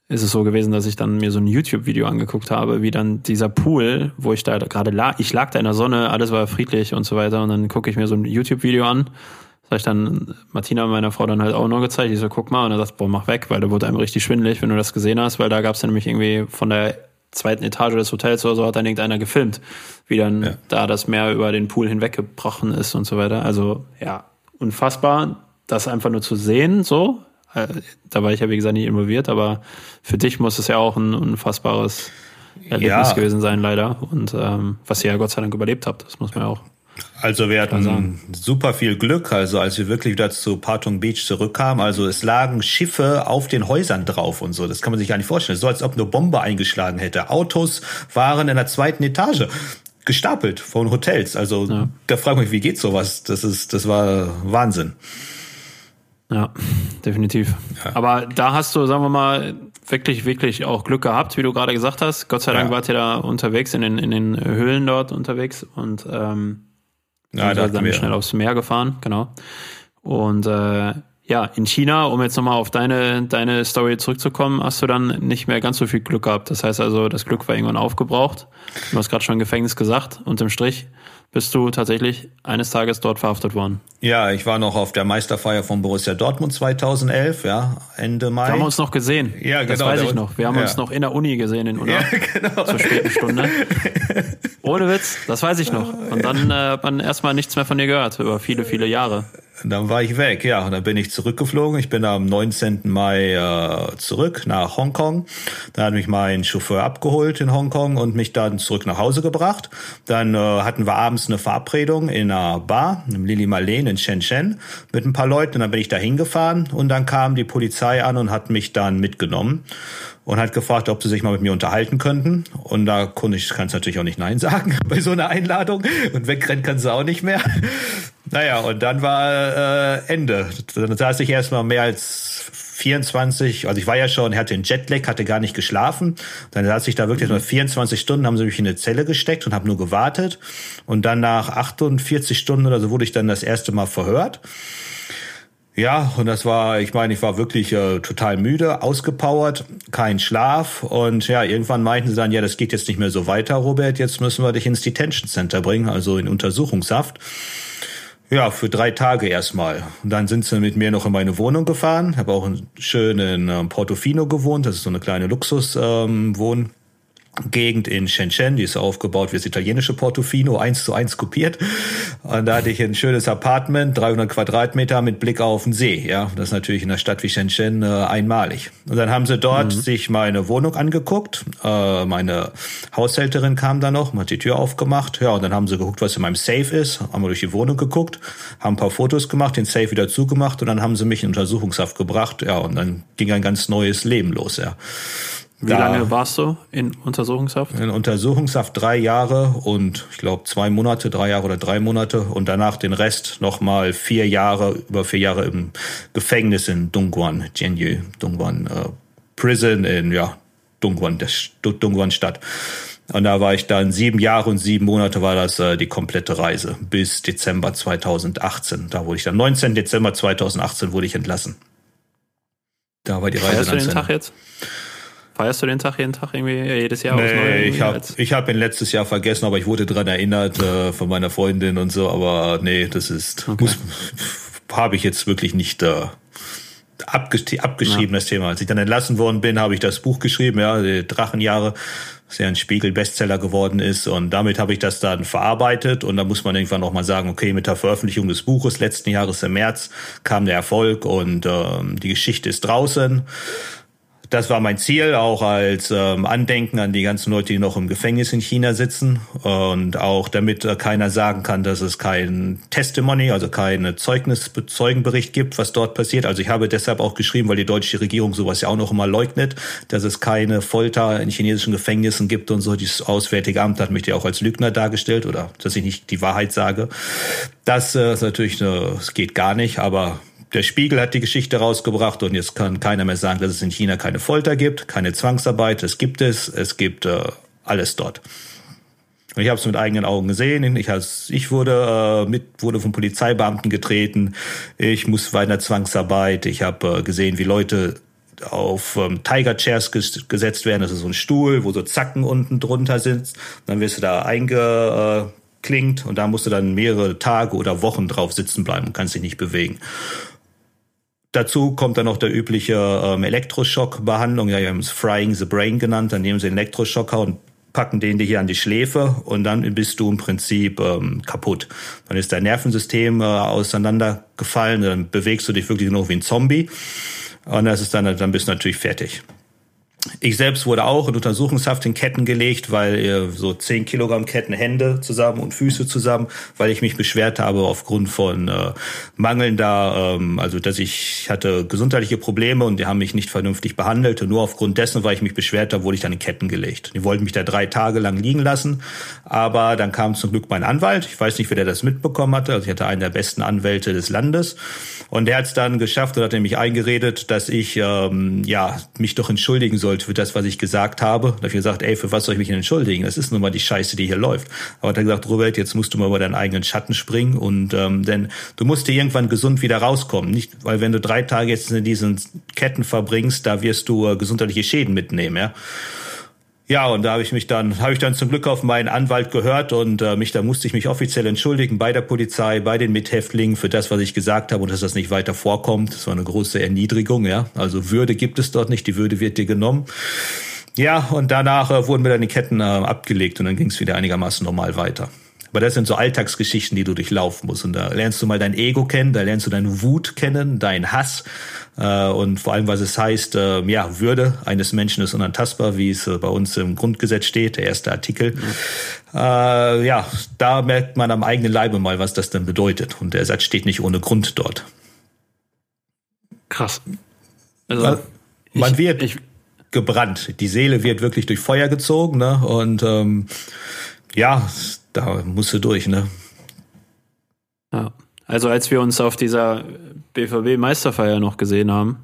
ist es so gewesen, dass ich dann mir so ein YouTube-Video angeguckt habe, wie dann dieser Pool, wo ich da gerade lag, ich lag da in der Sonne, alles war friedlich und so weiter und dann gucke ich mir so ein YouTube-Video an, das habe ich dann Martina, meiner Frau, dann halt auch noch gezeigt. Ich so, guck mal und er sagt, boah, mach weg, weil da wurde einem richtig schwindelig, wenn du das gesehen hast, weil da gab es nämlich irgendwie von der zweiten Etage des Hotels oder so hat dann irgendeiner gefilmt, wie dann ja. da das Meer über den Pool hinweggebrochen ist und so weiter. Also ja, unfassbar, das einfach nur zu sehen, so. Äh, da war ich ja, wie gesagt, nicht involviert, aber für dich muss es ja auch ein unfassbares Erlebnis ja. gewesen sein, leider. Und ähm, was ihr ja Gott sei Dank überlebt habt, das muss man ja auch also wir hatten super viel Glück, also als wir wirklich wieder zu Patong Beach zurückkamen, also es lagen Schiffe auf den Häusern drauf und so, das kann man sich gar nicht vorstellen, so als ob eine Bombe eingeschlagen hätte. Autos waren in der zweiten Etage gestapelt von Hotels, also ja. da frage ich mich, wie geht sowas? Das ist, das war Wahnsinn. Ja, definitiv. Ja. Aber da hast du, sagen wir mal, wirklich, wirklich auch Glück gehabt, wie du gerade gesagt hast. Gott sei Dank ja. wart ihr da unterwegs in den, in den Höhlen dort unterwegs und ähm, ja, da dann wir. schnell aufs Meer gefahren, genau. Und äh, ja, in China, um jetzt nochmal auf deine, deine Story zurückzukommen, hast du dann nicht mehr ganz so viel Glück gehabt. Das heißt also, das Glück war irgendwann aufgebraucht. Du hast gerade schon Gefängnis gesagt. Unterm Strich bist du tatsächlich eines Tages dort verhaftet worden. Ja, ich war noch auf der Meisterfeier von Borussia Dortmund 2011, ja, Ende Mai. Wir haben uns noch gesehen. Ja, genau. Das weiß ich noch. Wir haben ja. uns noch in der Uni gesehen in Unna. Ja, genau. Zur späten Stunde. Ohne Witz, das weiß ich noch. Und dann äh, hat man erstmal nichts mehr von dir gehört, über viele, viele Jahre. Dann war ich weg, ja. Und dann bin ich zurückgeflogen. Ich bin am 19. Mai äh, zurück nach Hongkong. Da hat mich mein Chauffeur abgeholt in Hongkong und mich dann zurück nach Hause gebracht. Dann äh, hatten wir abends eine Verabredung in einer Bar, im Lili Marleen in Shenzhen, mit ein paar Leuten. Und dann bin ich da hingefahren und dann kam die Polizei an und hat mich dann mitgenommen und hat gefragt, ob sie sich mal mit mir unterhalten könnten. Und da konnte ich, kann es natürlich auch nicht Nein sagen bei so einer Einladung. Und wegrennen kann sie auch nicht mehr. Naja, und dann war äh, Ende. Dann saß ich erstmal mehr als 24, also ich war ja schon, hatte einen Jetlag, hatte gar nicht geschlafen. Dann saß ich da wirklich mhm. 24 Stunden, haben sie mich in eine Zelle gesteckt und habe nur gewartet. Und dann nach 48 Stunden oder so wurde ich dann das erste Mal verhört. Ja, und das war, ich meine, ich war wirklich äh, total müde, ausgepowert, kein Schlaf und ja, irgendwann meinten sie dann, ja, das geht jetzt nicht mehr so weiter, Robert, jetzt müssen wir dich ins Detention Center bringen, also in Untersuchungshaft. Ja, für drei Tage erstmal. Und dann sind sie mit mir noch in meine Wohnung gefahren, habe auch schön in ähm, Portofino gewohnt, das ist so eine kleine Luxus-Wohn. Ähm, Gegend in Shenzhen, die ist aufgebaut wie das italienische Portofino, eins zu eins kopiert. Und da hatte ich ein schönes Apartment, 300 Quadratmeter mit Blick auf den See. Ja, das ist natürlich in einer Stadt wie Shenzhen äh, einmalig. Und dann haben sie dort mhm. sich meine Wohnung angeguckt. Äh, meine Haushälterin kam da noch, hat die Tür aufgemacht. Ja, und dann haben sie geguckt, was in meinem Safe ist. Haben wir durch die Wohnung geguckt, haben ein paar Fotos gemacht, den Safe wieder zugemacht und dann haben sie mich in Untersuchungshaft gebracht. Ja, und dann ging ein ganz neues Leben los. Ja. Wie da lange warst du in Untersuchungshaft? In Untersuchungshaft drei Jahre und ich glaube zwei Monate, drei Jahre oder drei Monate und danach den Rest nochmal vier Jahre, über vier Jahre im Gefängnis in Dongguan, Jianyu, Dongguan äh, Prison in ja Dongguan, der Dongguan Stadt. Und da war ich dann sieben Jahre und sieben Monate war das äh, die komplette Reise bis Dezember 2018. Da wurde ich dann 19. Dezember 2018 wurde ich entlassen. Da war die Reise Feierst dann du den Tag jetzt? Feierst du den Tag jeden Tag irgendwie jedes Jahr? Nee, ich habe ich hab ihn letztes Jahr vergessen, aber ich wurde dran erinnert äh, von meiner Freundin und so. Aber nee, das ist okay. habe ich jetzt wirklich nicht äh, abgesch abgeschrieben ja. das Thema. Als ich dann entlassen worden bin, habe ich das Buch geschrieben, ja, die Drachenjahre, was ja ein Spiegel-Bestseller geworden ist. Und damit habe ich das dann verarbeitet. Und da muss man irgendwann auch mal sagen, okay, mit der Veröffentlichung des Buches letzten Jahres im März kam der Erfolg und ähm, die Geschichte ist draußen das war mein Ziel, auch als ähm, Andenken an die ganzen Leute, die noch im Gefängnis in China sitzen und auch damit äh, keiner sagen kann, dass es kein Testimony, also kein Zeugnis, Zeugenbericht gibt, was dort passiert. Also ich habe deshalb auch geschrieben, weil die deutsche Regierung sowas ja auch noch immer leugnet, dass es keine Folter in chinesischen Gefängnissen gibt und so. Dieses Auswärtige Amt hat mich ja auch als Lügner dargestellt oder dass ich nicht die Wahrheit sage. Das äh, ist natürlich, es geht gar nicht, aber der Spiegel hat die Geschichte rausgebracht und jetzt kann keiner mehr sagen, dass es in China keine Folter gibt, keine Zwangsarbeit. Es gibt es, es gibt äh, alles dort. Und ich habe es mit eigenen Augen gesehen. Ich, ich wurde äh, mit wurde von Polizeibeamten getreten. Ich muss bei einer Zwangsarbeit. Ich habe äh, gesehen, wie Leute auf ähm, Tiger Chairs ges gesetzt werden. Das ist so ein Stuhl, wo so Zacken unten drunter sind. Dann wirst du da eingeklinkt und da musst du dann mehrere Tage oder Wochen drauf sitzen bleiben und kannst dich nicht bewegen. Dazu kommt dann noch der übliche ähm, Elektroschockbehandlung, ja, wir haben es Frying the Brain genannt, dann nehmen sie den Elektroschocker und packen den dir hier an die Schläfe und dann bist du im Prinzip ähm, kaputt. Dann ist dein Nervensystem äh, auseinandergefallen, dann bewegst du dich wirklich nur wie ein Zombie und das ist dann, dann bist du natürlich fertig. Ich selbst wurde auch in Untersuchungshaft in Ketten gelegt, weil äh, so zehn Kilogramm Ketten, Hände zusammen und Füße zusammen, weil ich mich beschwert habe aufgrund von äh, mangelnder, ähm, also dass ich hatte gesundheitliche Probleme und die haben mich nicht vernünftig behandelt und nur aufgrund dessen, weil ich mich beschwert habe, wurde ich dann in Ketten gelegt. Die wollten mich da drei Tage lang liegen lassen, aber dann kam zum Glück mein Anwalt. Ich weiß nicht, wer der das mitbekommen hatte. Also ich hatte einen der besten Anwälte des Landes und der hat es dann geschafft und hat nämlich eingeredet, dass ich ähm, ja mich doch entschuldigen soll sollte für das, was ich gesagt habe. Da habe ich gesagt, ey, für was soll ich mich denn entschuldigen? Das ist nun mal die Scheiße, die hier läuft. Aber hat er gesagt, Robert, jetzt musst du mal über deinen eigenen Schatten springen und ähm, denn du musst dir irgendwann gesund wieder rauskommen. Nicht, weil wenn du drei Tage jetzt in diesen Ketten verbringst, da wirst du äh, gesundheitliche Schäden mitnehmen, ja. Ja, und da habe ich mich dann, habe ich dann zum Glück auf meinen Anwalt gehört und äh, mich, da musste ich mich offiziell entschuldigen bei der Polizei, bei den Mithäftlingen für das, was ich gesagt habe und dass das nicht weiter vorkommt. Das war eine große Erniedrigung, ja. Also Würde gibt es dort nicht, die Würde wird dir genommen. Ja, und danach äh, wurden mir dann die Ketten äh, abgelegt und dann ging es wieder einigermaßen normal weiter. Aber das sind so Alltagsgeschichten, die du durchlaufen musst. Und da lernst du mal dein Ego kennen, da lernst du deine Wut kennen, deinen Hass äh, und vor allem, was es heißt, äh, ja, Würde eines Menschen ist unantastbar, wie es äh, bei uns im Grundgesetz steht, der erste Artikel. Mhm. Äh, ja, da merkt man am eigenen Leibe mal, was das denn bedeutet. Und der Satz steht nicht ohne Grund dort. Krass. Also, man ich, wird ich, gebrannt. Die Seele wird wirklich durch Feuer gezogen, ne? Und ähm, ja, da musst du durch, ne? Ja. Also als wir uns auf dieser BVB-Meisterfeier noch gesehen haben,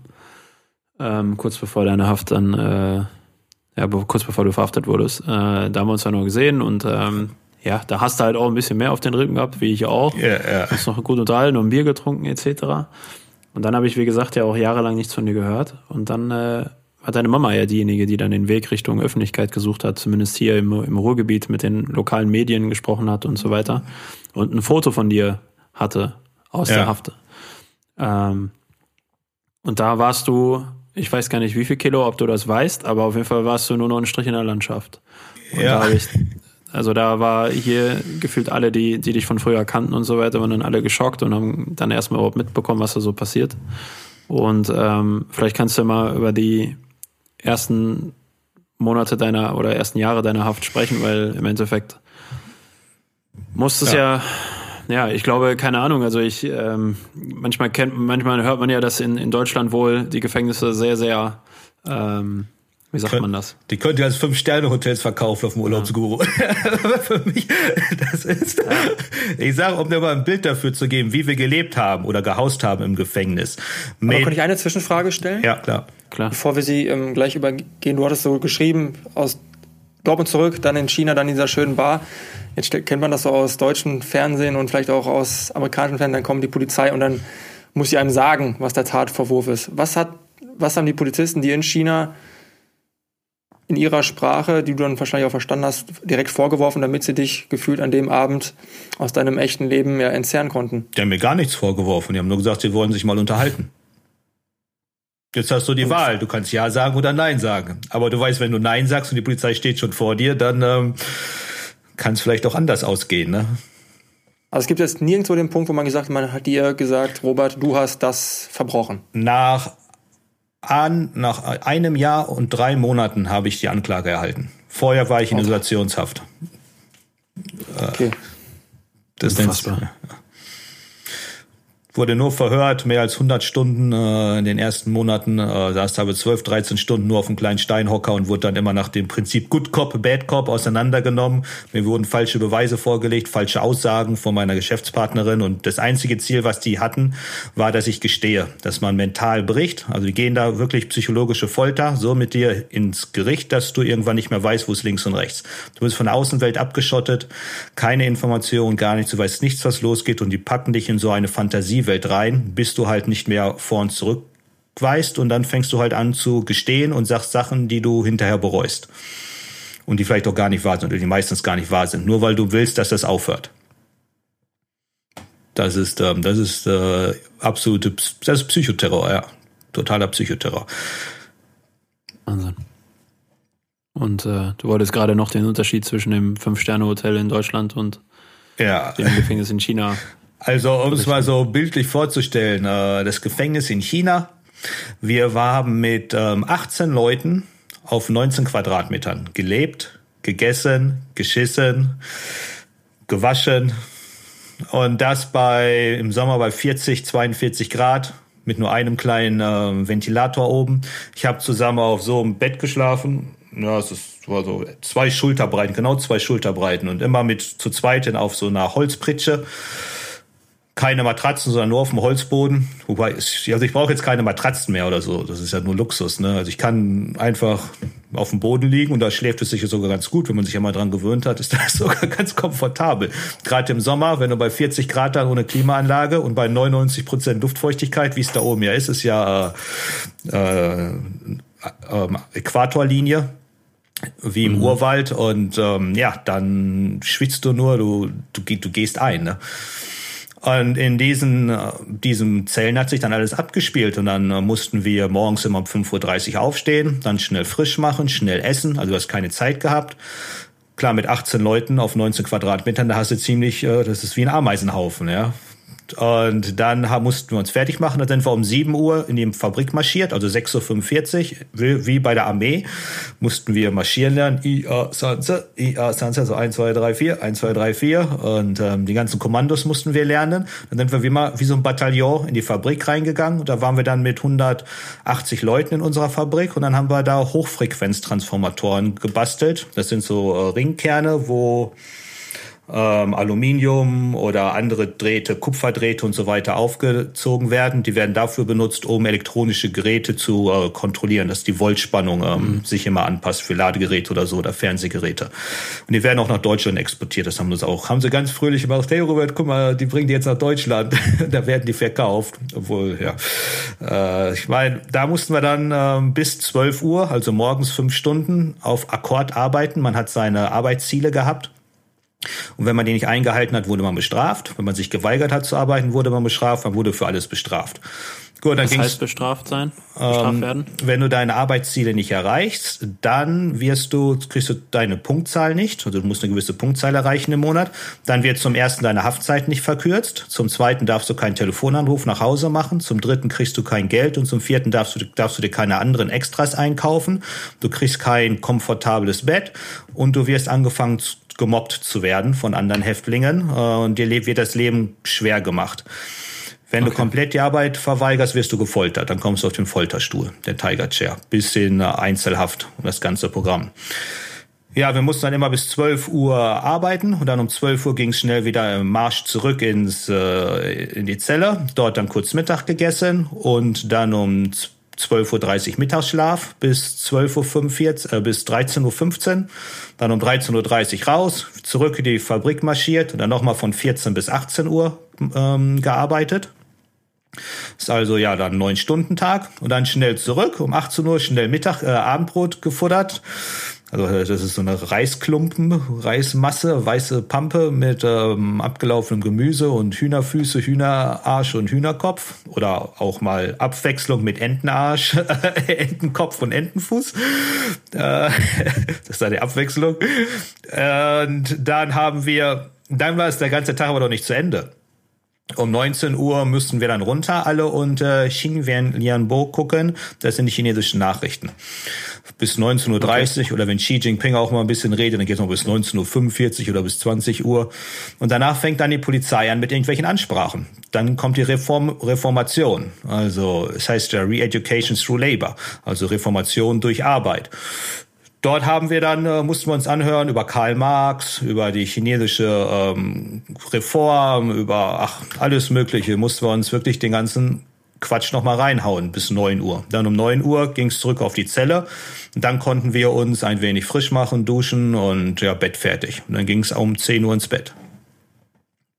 ähm, kurz bevor deine Haft dann, äh, ja, kurz bevor du verhaftet wurdest, äh, da haben wir uns ja noch gesehen und ähm, ja, da hast du halt auch ein bisschen mehr auf den Rippen gehabt, wie ich auch. Ja, ja. Hast noch gut unterhalten und ein Bier getrunken etc. Und dann habe ich, wie gesagt, ja auch jahrelang nichts von dir gehört. Und dann äh, war deine Mama ja diejenige, die dann den Weg Richtung Öffentlichkeit gesucht hat, zumindest hier im, im Ruhrgebiet mit den lokalen Medien gesprochen hat und so weiter. Und ein Foto von dir hatte aus ja. der Haft. Ähm, und da warst du, ich weiß gar nicht wie viel Kilo, ob du das weißt, aber auf jeden Fall warst du nur noch ein Strich in der Landschaft. Und ja. Da ich, also da war hier gefühlt alle, die, die dich von früher kannten und so weiter, waren dann alle geschockt und haben dann erstmal überhaupt mitbekommen, was da so passiert. Und ähm, vielleicht kannst du mal über die ersten Monate deiner oder ersten Jahre deiner Haft sprechen, weil im Endeffekt musstest ja, ja ja, ich glaube, keine Ahnung. Also ich ähm, manchmal kennt, manchmal hört man ja, dass in, in Deutschland wohl die Gefängnisse sehr, sehr ähm, wie sagt man das? Die könnt ihr als Fünf-Sterne-Hotels verkaufen auf dem Urlaubsguru. Ja. für mich, das ist, ja. ich sage, um dir mal ein Bild dafür zu geben, wie wir gelebt haben oder gehaust haben im Gefängnis. Aber könnte ich eine Zwischenfrage stellen? Ja, klar. klar. Bevor wir sie ähm, gleich übergehen, du hattest so geschrieben, aus Dortmund zurück, dann in China, dann in dieser schönen Bar. Jetzt kennt man das so aus deutschem Fernsehen und vielleicht auch aus amerikanischem Fernsehen, dann kommt die Polizei und dann muss sie einem sagen, was der Tatvorwurf ist. Was hat, was haben die Polizisten, die in China in ihrer Sprache, die du dann wahrscheinlich auch verstanden hast, direkt vorgeworfen, damit sie dich gefühlt an dem Abend aus deinem echten Leben ja entzerren konnten? Die haben mir gar nichts vorgeworfen. Die haben nur gesagt, sie wollen sich mal unterhalten. Jetzt hast du die und Wahl. Du kannst Ja sagen oder Nein sagen. Aber du weißt, wenn du Nein sagst und die Polizei steht schon vor dir, dann ähm, kann es vielleicht auch anders ausgehen, ne? Also es gibt jetzt nirgendwo den Punkt, wo man gesagt hat, man hat dir gesagt, Robert, du hast das verbrochen. Nach, an, nach einem Jahr und drei Monaten habe ich die Anklage erhalten. Vorher war ich in okay. Isolationshaft. Okay. Das Unfassbar. Nennt, wurde nur verhört, mehr als 100 Stunden äh, in den ersten Monaten. Äh, saß habe 12, 13 Stunden nur auf einem kleinen Steinhocker und wurde dann immer nach dem Prinzip Good Cop, Bad Cop auseinandergenommen. Mir wurden falsche Beweise vorgelegt, falsche Aussagen von meiner Geschäftspartnerin und das einzige Ziel, was die hatten, war, dass ich gestehe, dass man mental bricht. Also die gehen da wirklich psychologische Folter, so mit dir ins Gericht, dass du irgendwann nicht mehr weißt, wo es links und rechts. Du bist von der Außenwelt abgeschottet, keine Information, gar nichts, du weißt nichts, was losgeht und die packen dich in so eine Fantasie Welt rein, bis du halt nicht mehr vor und zurück weißt und dann fängst du halt an zu gestehen und sagst Sachen, die du hinterher bereust. Und die vielleicht auch gar nicht wahr sind oder die meistens gar nicht wahr sind, nur weil du willst, dass das aufhört. Das ist, ähm, das ist äh, absolute, das ist Psychoterror, ja. Totaler Psychoterror. Wahnsinn. Und äh, du wolltest gerade noch den Unterschied zwischen dem Fünf-Sterne-Hotel in Deutschland und ja. dem Gefängnis in China also um es mal so bildlich vorzustellen, äh, das Gefängnis in China. Wir haben mit 18 ähm, Leuten auf 19 Quadratmetern gelebt, gegessen, geschissen, gewaschen und das bei im Sommer bei 40, 42 Grad mit nur einem kleinen äh, Ventilator oben. Ich habe zusammen auf so einem Bett geschlafen. Ja, es ist, war so zwei Schulterbreiten, genau zwei Schulterbreiten und immer mit zu zweit auf so einer Holzpritsche keine Matratzen, sondern nur auf dem Holzboden. Wobei, also ich brauche jetzt keine Matratzen mehr oder so. Das ist ja nur Luxus. Ne? Also ich kann einfach auf dem Boden liegen und da schläft es sich sogar ganz gut. Wenn man sich ja mal dran gewöhnt hat, ist das sogar ganz komfortabel. Gerade im Sommer, wenn du bei 40 Grad dann ohne Klimaanlage und bei 99 Prozent Luftfeuchtigkeit, wie es da oben ja ist, ist ja äh, äh, äh, Äquatorlinie wie im mhm. Urwald und ähm, ja, dann schwitzt du nur, du, du, du gehst ein. Ne? Und in diesen, äh, diesem Zellen hat sich dann alles abgespielt und dann äh, mussten wir morgens immer um 5.30 Uhr aufstehen, dann schnell frisch machen, schnell essen, also du hast keine Zeit gehabt. Klar, mit 18 Leuten auf 19 Quadratmetern, da hast du ziemlich, äh, das ist wie ein Ameisenhaufen, ja. Und dann mussten wir uns fertig machen. Dann sind wir um 7 Uhr in die Fabrik marschiert, also 6.45 Uhr, wie bei der Armee, mussten wir marschieren lernen. IA Sanse, IA Sanse, so 1, 2, 3, 4, 1, 2, 3, 4. Und ähm, die ganzen Kommandos mussten wir lernen. Dann sind wir wie, mal, wie so ein Bataillon in die Fabrik reingegangen. Und da waren wir dann mit 180 Leuten in unserer Fabrik. Und dann haben wir da Hochfrequenztransformatoren gebastelt. Das sind so äh, Ringkerne, wo ähm, Aluminium oder andere Drähte, Kupferdrähte und so weiter aufgezogen werden. Die werden dafür benutzt, um elektronische Geräte zu äh, kontrollieren, dass die Voltspannung ähm, mhm. sich immer anpasst für Ladegeräte oder so oder Fernsehgeräte. Und die werden auch nach Deutschland exportiert. Das haben wir auch, haben sie ganz fröhlich gemacht. Hey Robert, guck mal, die bringen die jetzt nach Deutschland. da werden die verkauft. Obwohl, ja. Äh, ich meine, da mussten wir dann äh, bis 12 Uhr, also morgens fünf Stunden, auf Akkord arbeiten. Man hat seine Arbeitsziele gehabt. Und wenn man die nicht eingehalten hat, wurde man bestraft. Wenn man sich geweigert hat zu arbeiten, wurde man bestraft. Man wurde für alles bestraft. Gut, dann Was heißt bestraft sein? Bestraft ähm, werden? Wenn du deine Arbeitsziele nicht erreichst, dann wirst du, kriegst du deine Punktzahl nicht. Also du musst eine gewisse Punktzahl erreichen im Monat. Dann wird zum ersten deine Haftzeit nicht verkürzt. Zum zweiten darfst du keinen Telefonanruf nach Hause machen. Zum dritten kriegst du kein Geld und zum vierten darfst du, darfst du dir keine anderen Extras einkaufen. Du kriegst kein komfortables Bett und du wirst angefangen gemobbt zu werden von anderen Häftlingen äh, und dir wird das Leben schwer gemacht. Wenn okay. du komplett die Arbeit verweigerst, wirst du gefoltert. Dann kommst du auf den Folterstuhl, der Tiger Chair, bis in äh, Einzelhaft und das ganze Programm. Ja, wir mussten dann immer bis 12 Uhr arbeiten und dann um 12 Uhr ging es schnell wieder im Marsch zurück ins, äh, in die Zelle. Dort dann kurz Mittag gegessen und dann um 12.30 Uhr Mittagsschlaf bis 12.45 Uhr, äh, bis 13.15 Uhr, dann um 13.30 Uhr raus, zurück in die Fabrik marschiert und dann nochmal von 14 bis 18 Uhr ähm, gearbeitet. Ist also ja dann neun Stunden Tag und dann schnell zurück um 18 Uhr schnell Mittag äh, Abendbrot gefuttert also das ist so eine Reisklumpen, Reismasse, weiße Pampe mit ähm, abgelaufenem Gemüse und Hühnerfüße, Hühnerarsch und Hühnerkopf oder auch mal Abwechslung mit Entenarsch, Entenkopf und Entenfuß. Äh, das ist eine Abwechslung. Und dann haben wir, dann war es der ganze Tag aber noch nicht zu Ende. Um 19 Uhr müssten wir dann runter alle und äh, Xinjiang Lianbo gucken. Das sind die chinesischen Nachrichten. Bis 19.30 Uhr okay. oder wenn Xi Jinping auch mal ein bisschen redet, dann geht es noch bis 19.45 Uhr oder bis 20 Uhr. Und danach fängt dann die Polizei an mit irgendwelchen Ansprachen. Dann kommt die Reform, Reformation. Also es heißt ja Re-Education through Labor, also Reformation durch Arbeit. Dort haben wir dann, äh, mussten wir uns anhören über Karl Marx, über die chinesische ähm, Reform, über ach, alles Mögliche, mussten wir uns wirklich den ganzen Quatsch nochmal reinhauen bis neun Uhr. Dann um neun Uhr ging es zurück auf die Zelle. Und dann konnten wir uns ein wenig frisch machen, duschen und ja, Bett fertig. Und dann ging es um zehn Uhr ins Bett.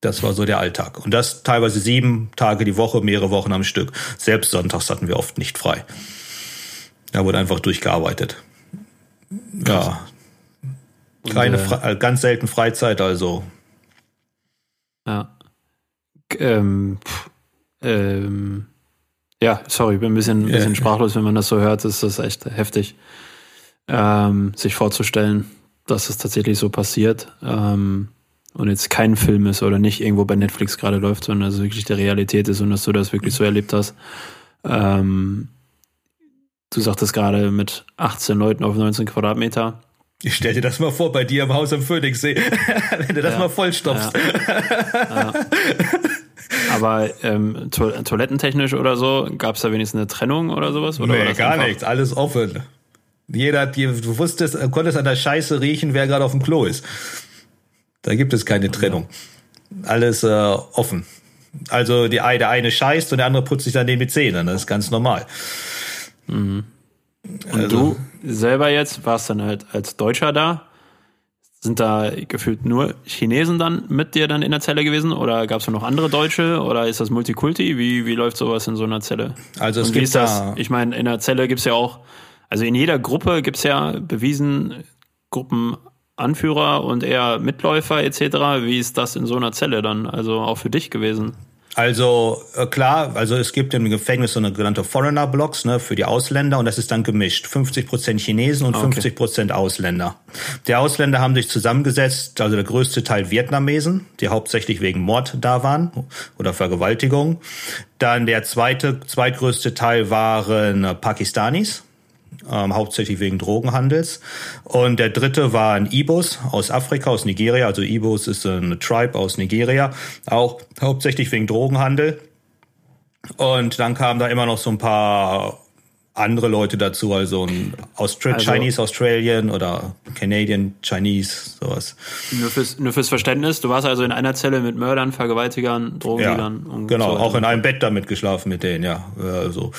Das war so der Alltag. Und das teilweise sieben Tage die Woche, mehrere Wochen am Stück. Selbst sonntags hatten wir oft nicht frei. Da wurde einfach durchgearbeitet. Ja. Keine, äh, ganz selten Freizeit, also. Ja. Ähm, ähm, ja, sorry, bin ein bisschen, ein bisschen sprachlos, wenn man das so hört. Das ist echt heftig, ähm, sich vorzustellen, dass es tatsächlich so passiert. Ähm, und jetzt kein Film ist oder nicht irgendwo bei Netflix gerade läuft, sondern dass es wirklich die Realität ist und dass du das wirklich so erlebt hast. Ähm, Du sagtest gerade mit 18 Leuten auf 19 Quadratmeter. Ich stell dir das mal vor, bei dir im Haus am Phoenixsee, wenn du das ja, mal vollstopfst. Ja, ja. Aber ähm, to toilettentechnisch oder so, gab es da wenigstens eine Trennung oder sowas? Oder nee, gar nichts, alles offen. Jeder, du wusstest, konntest an der Scheiße riechen, wer gerade auf dem Klo ist. Da gibt es keine Trennung. Alles äh, offen. Also die, der eine scheißt und der andere putzt sich dann den die Zähne. Das ist ganz normal. Mhm. Und also, du selber jetzt warst dann halt als Deutscher da. Sind da gefühlt nur Chinesen dann mit dir dann in der Zelle gewesen oder gab es noch andere Deutsche oder ist das Multikulti? Wie, wie läuft sowas in so einer Zelle? Also es gibt das? Ich meine, in der Zelle gibt's ja auch, also in jeder Gruppe gibt's ja bewiesen Gruppenanführer und eher Mitläufer etc. Wie ist das in so einer Zelle dann? Also auch für dich gewesen? Also äh, klar, also es gibt im Gefängnis so eine genannte Foreigner Blocks ne, für die Ausländer und das ist dann gemischt. 50 Prozent Chinesen und okay. 50 Prozent Ausländer. Die Ausländer haben sich zusammengesetzt, also der größte Teil Vietnamesen, die hauptsächlich wegen Mord da waren oder Vergewaltigung. Dann der zweite, zweitgrößte Teil waren Pakistanis ähm, hauptsächlich wegen Drogenhandels. Und der dritte war ein Ibos aus Afrika, aus Nigeria. Also Ibos ist eine Tribe aus Nigeria, auch hauptsächlich wegen Drogenhandel. Und dann kamen da immer noch so ein paar andere Leute dazu, also ein Austri also, Chinese Australian oder Canadian Chinese, sowas. Nur fürs, nur fürs Verständnis, du warst also in einer Zelle mit Mördern, Vergewaltigern, Drogendealern. Ja, genau, so auch in einem Bett damit geschlafen mit denen, ja. Also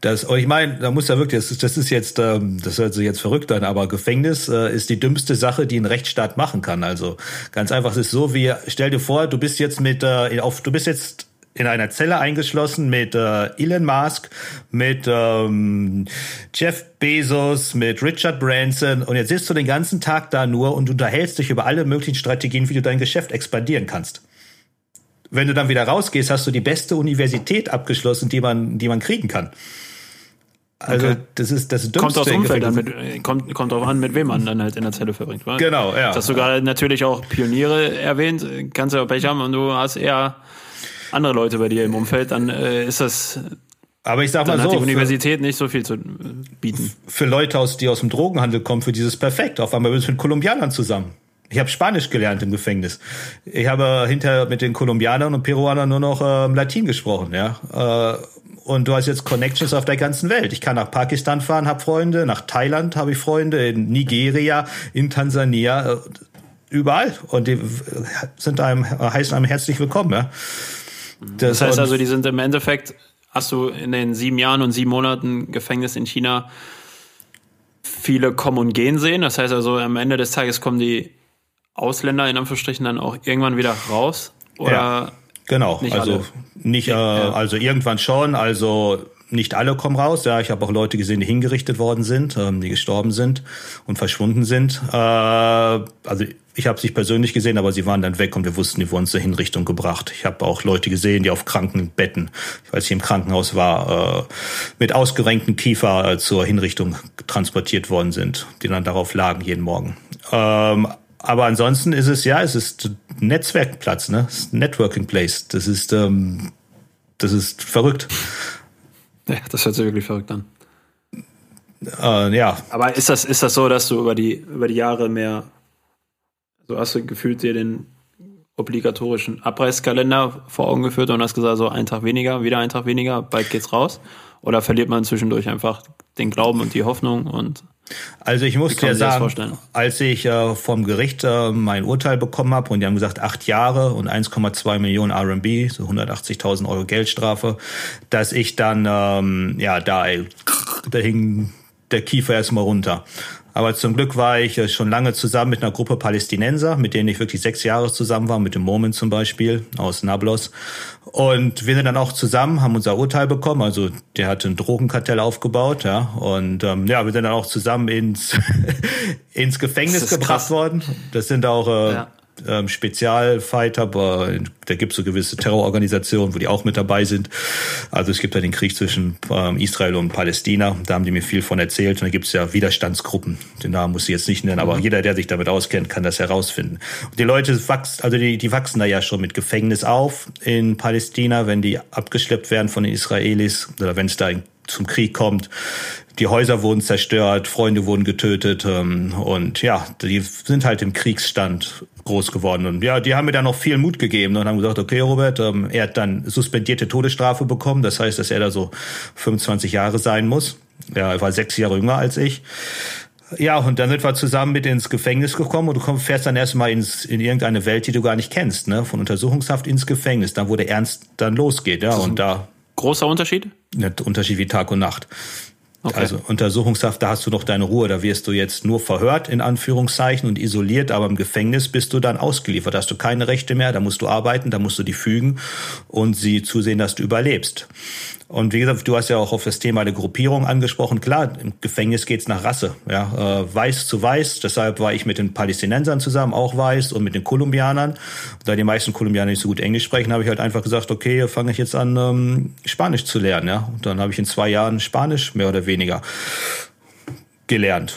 das, ich meine, da muss ja wirklich, das ist, das ist jetzt, ähm, das hört sich jetzt verrückt an, aber Gefängnis äh, ist die dümmste Sache, die ein Rechtsstaat machen kann. Also ganz einfach, es ist so wie, stell dir vor, du bist jetzt mit, äh, auf, du bist jetzt in einer Zelle eingeschlossen mit äh, Elon Musk, mit ähm, Jeff Bezos, mit Richard Branson und jetzt sitzt du den ganzen Tag da nur und unterhältst dich über alle möglichen Strategien, wie du dein Geschäft expandieren kannst. Wenn du dann wieder rausgehst, hast du die beste Universität abgeschlossen, die man, die man kriegen kann. Also okay. das ist das Dümmste. Kommt aus Umfeld dann mit, kommt, kommt drauf an, mit wem man dann halt in der Zelle verbringt. Wa? Genau, ja. Du hast sogar natürlich auch Pioniere erwähnt, kannst du ja Pech haben und du hast eher andere Leute bei dir im Umfeld, dann äh, ist das aber ich sag mal dann so. Hat die Universität für, nicht so viel zu bieten. Für Leute, aus, die aus dem Drogenhandel kommen, für dieses perfekt. Auf einmal bist du mit Kolumbianern zusammen. Ich habe Spanisch gelernt im Gefängnis. Ich habe hinter mit den Kolumbianern und Peruanern nur noch ähm, Latin gesprochen, ja. Äh, und du hast jetzt Connections auf der ganzen Welt. Ich kann nach Pakistan fahren, habe Freunde, nach Thailand habe ich Freunde, in Nigeria, in Tansania, äh, überall. Und die sind einem, heißen einem herzlich willkommen. Ja. Das, das heißt also, die sind im Endeffekt, hast du in den sieben Jahren und sieben Monaten Gefängnis in China viele kommen und gehen sehen. Das heißt also, am Ende des Tages kommen die Ausländer in Anführungsstrichen dann auch irgendwann wieder raus? Oder ja. Genau, nicht also alle. nicht, äh, ja. also irgendwann schon, also nicht alle kommen raus. Ja, ich habe auch Leute gesehen, die hingerichtet worden sind, ähm, die gestorben sind und verschwunden sind. Äh, also ich habe sie persönlich gesehen, aber sie waren dann weg und wir wussten, die wurden zur Hinrichtung gebracht. Ich habe auch Leute gesehen, die auf Krankenbetten, als ich im Krankenhaus war, äh, mit ausgerenkten Kiefer äh, zur Hinrichtung transportiert worden sind, die dann darauf lagen jeden Morgen. Ähm, aber ansonsten ist es ja, es ist Netzwerkplatz, ne? Networking Place. Das ist, ähm, das ist verrückt. Ja, das hört sich wirklich verrückt an. Äh, ja. Aber ist das, ist das so, dass du über die, über die Jahre mehr, so hast du gefühlt dir den obligatorischen Abreißkalender vor Augen geführt und hast gesagt, so einen Tag weniger, wieder einen Tag weniger, bald geht's raus? Oder verliert man zwischendurch einfach den Glauben und die Hoffnung und also ich muss dir sagen, als ich äh, vom Gericht äh, mein Urteil bekommen habe und die haben gesagt acht Jahre und 1,2 Millionen RMB, so 180.000 Euro Geldstrafe, dass ich dann ähm, ja da, da hing der Kiefer erstmal runter. Aber zum Glück war ich äh, schon lange zusammen mit einer Gruppe Palästinenser, mit denen ich wirklich sechs Jahre zusammen war, mit dem Moment zum Beispiel aus Nablus. Und wir sind dann auch zusammen, haben unser Urteil bekommen. Also der hatte ein Drogenkartell aufgebaut, ja. Und ähm, ja, wir sind dann auch zusammen ins, ins Gefängnis gebracht krass. worden. Das sind auch äh, ja ähm, Spezialfighter, aber da gibt es so gewisse Terrororganisationen, wo die auch mit dabei sind. Also es gibt ja den Krieg zwischen ähm, Israel und Palästina. Da haben die mir viel von erzählt. Und da gibt es ja Widerstandsgruppen. Den Namen muss ich jetzt nicht nennen, aber mhm. jeder, der sich damit auskennt, kann das herausfinden. Und die Leute wachsen, also die, die wachsen da ja schon mit Gefängnis auf in Palästina, wenn die abgeschleppt werden von den Israelis oder wenn es da zum Krieg kommt. Die Häuser wurden zerstört, Freunde wurden getötet ähm, und ja, die sind halt im Kriegsstand groß geworden. Und ja, die haben mir dann noch viel Mut gegeben und haben gesagt, okay, Robert, ähm, er hat dann suspendierte Todesstrafe bekommen. Das heißt, dass er da so 25 Jahre sein muss. Ja, er war sechs Jahre jünger als ich. Ja, und dann sind wir zusammen mit ins Gefängnis gekommen und du kommst, fährst dann erstmal ins, in irgendeine Welt, die du gar nicht kennst, ne? Von Untersuchungshaft ins Gefängnis, da wo der Ernst dann losgeht, ja. Und da. Großer Unterschied? Ne, Unterschied wie Tag und Nacht. Okay. Also Untersuchungshaft, da hast du noch deine Ruhe, da wirst du jetzt nur verhört, in Anführungszeichen, und isoliert, aber im Gefängnis bist du dann ausgeliefert, da hast du keine Rechte mehr, da musst du arbeiten, da musst du die fügen und sie zusehen, dass du überlebst. Und wie gesagt, du hast ja auch auf das Thema der Gruppierung angesprochen. Klar, im Gefängnis geht's nach Rasse, ja, äh, weiß zu weiß. Deshalb war ich mit den Palästinensern zusammen, auch weiß, und mit den Kolumbianern. Da die meisten Kolumbianer nicht so gut Englisch sprechen, habe ich halt einfach gesagt, okay, fange ich jetzt an, ähm, Spanisch zu lernen. Ja, und dann habe ich in zwei Jahren Spanisch mehr oder weniger gelernt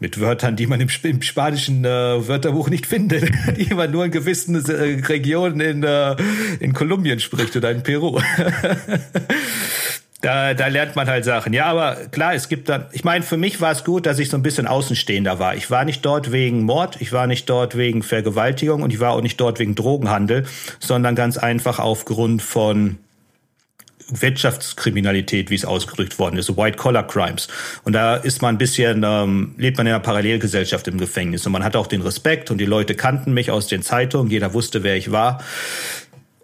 mit Wörtern, die man im, im spanischen äh, Wörterbuch nicht findet, die man nur in gewissen äh, Regionen in, äh, in Kolumbien spricht oder in Peru. da, da lernt man halt Sachen. Ja, aber klar, es gibt dann, ich meine, für mich war es gut, dass ich so ein bisschen Außenstehender war. Ich war nicht dort wegen Mord, ich war nicht dort wegen Vergewaltigung und ich war auch nicht dort wegen Drogenhandel, sondern ganz einfach aufgrund von Wirtschaftskriminalität, wie es ausgedrückt worden ist, so White-Collar-Crimes. Und da ist man ein bisschen, ähm, lebt man in einer Parallelgesellschaft im Gefängnis. Und man hat auch den Respekt und die Leute kannten mich aus den Zeitungen, jeder wusste, wer ich war.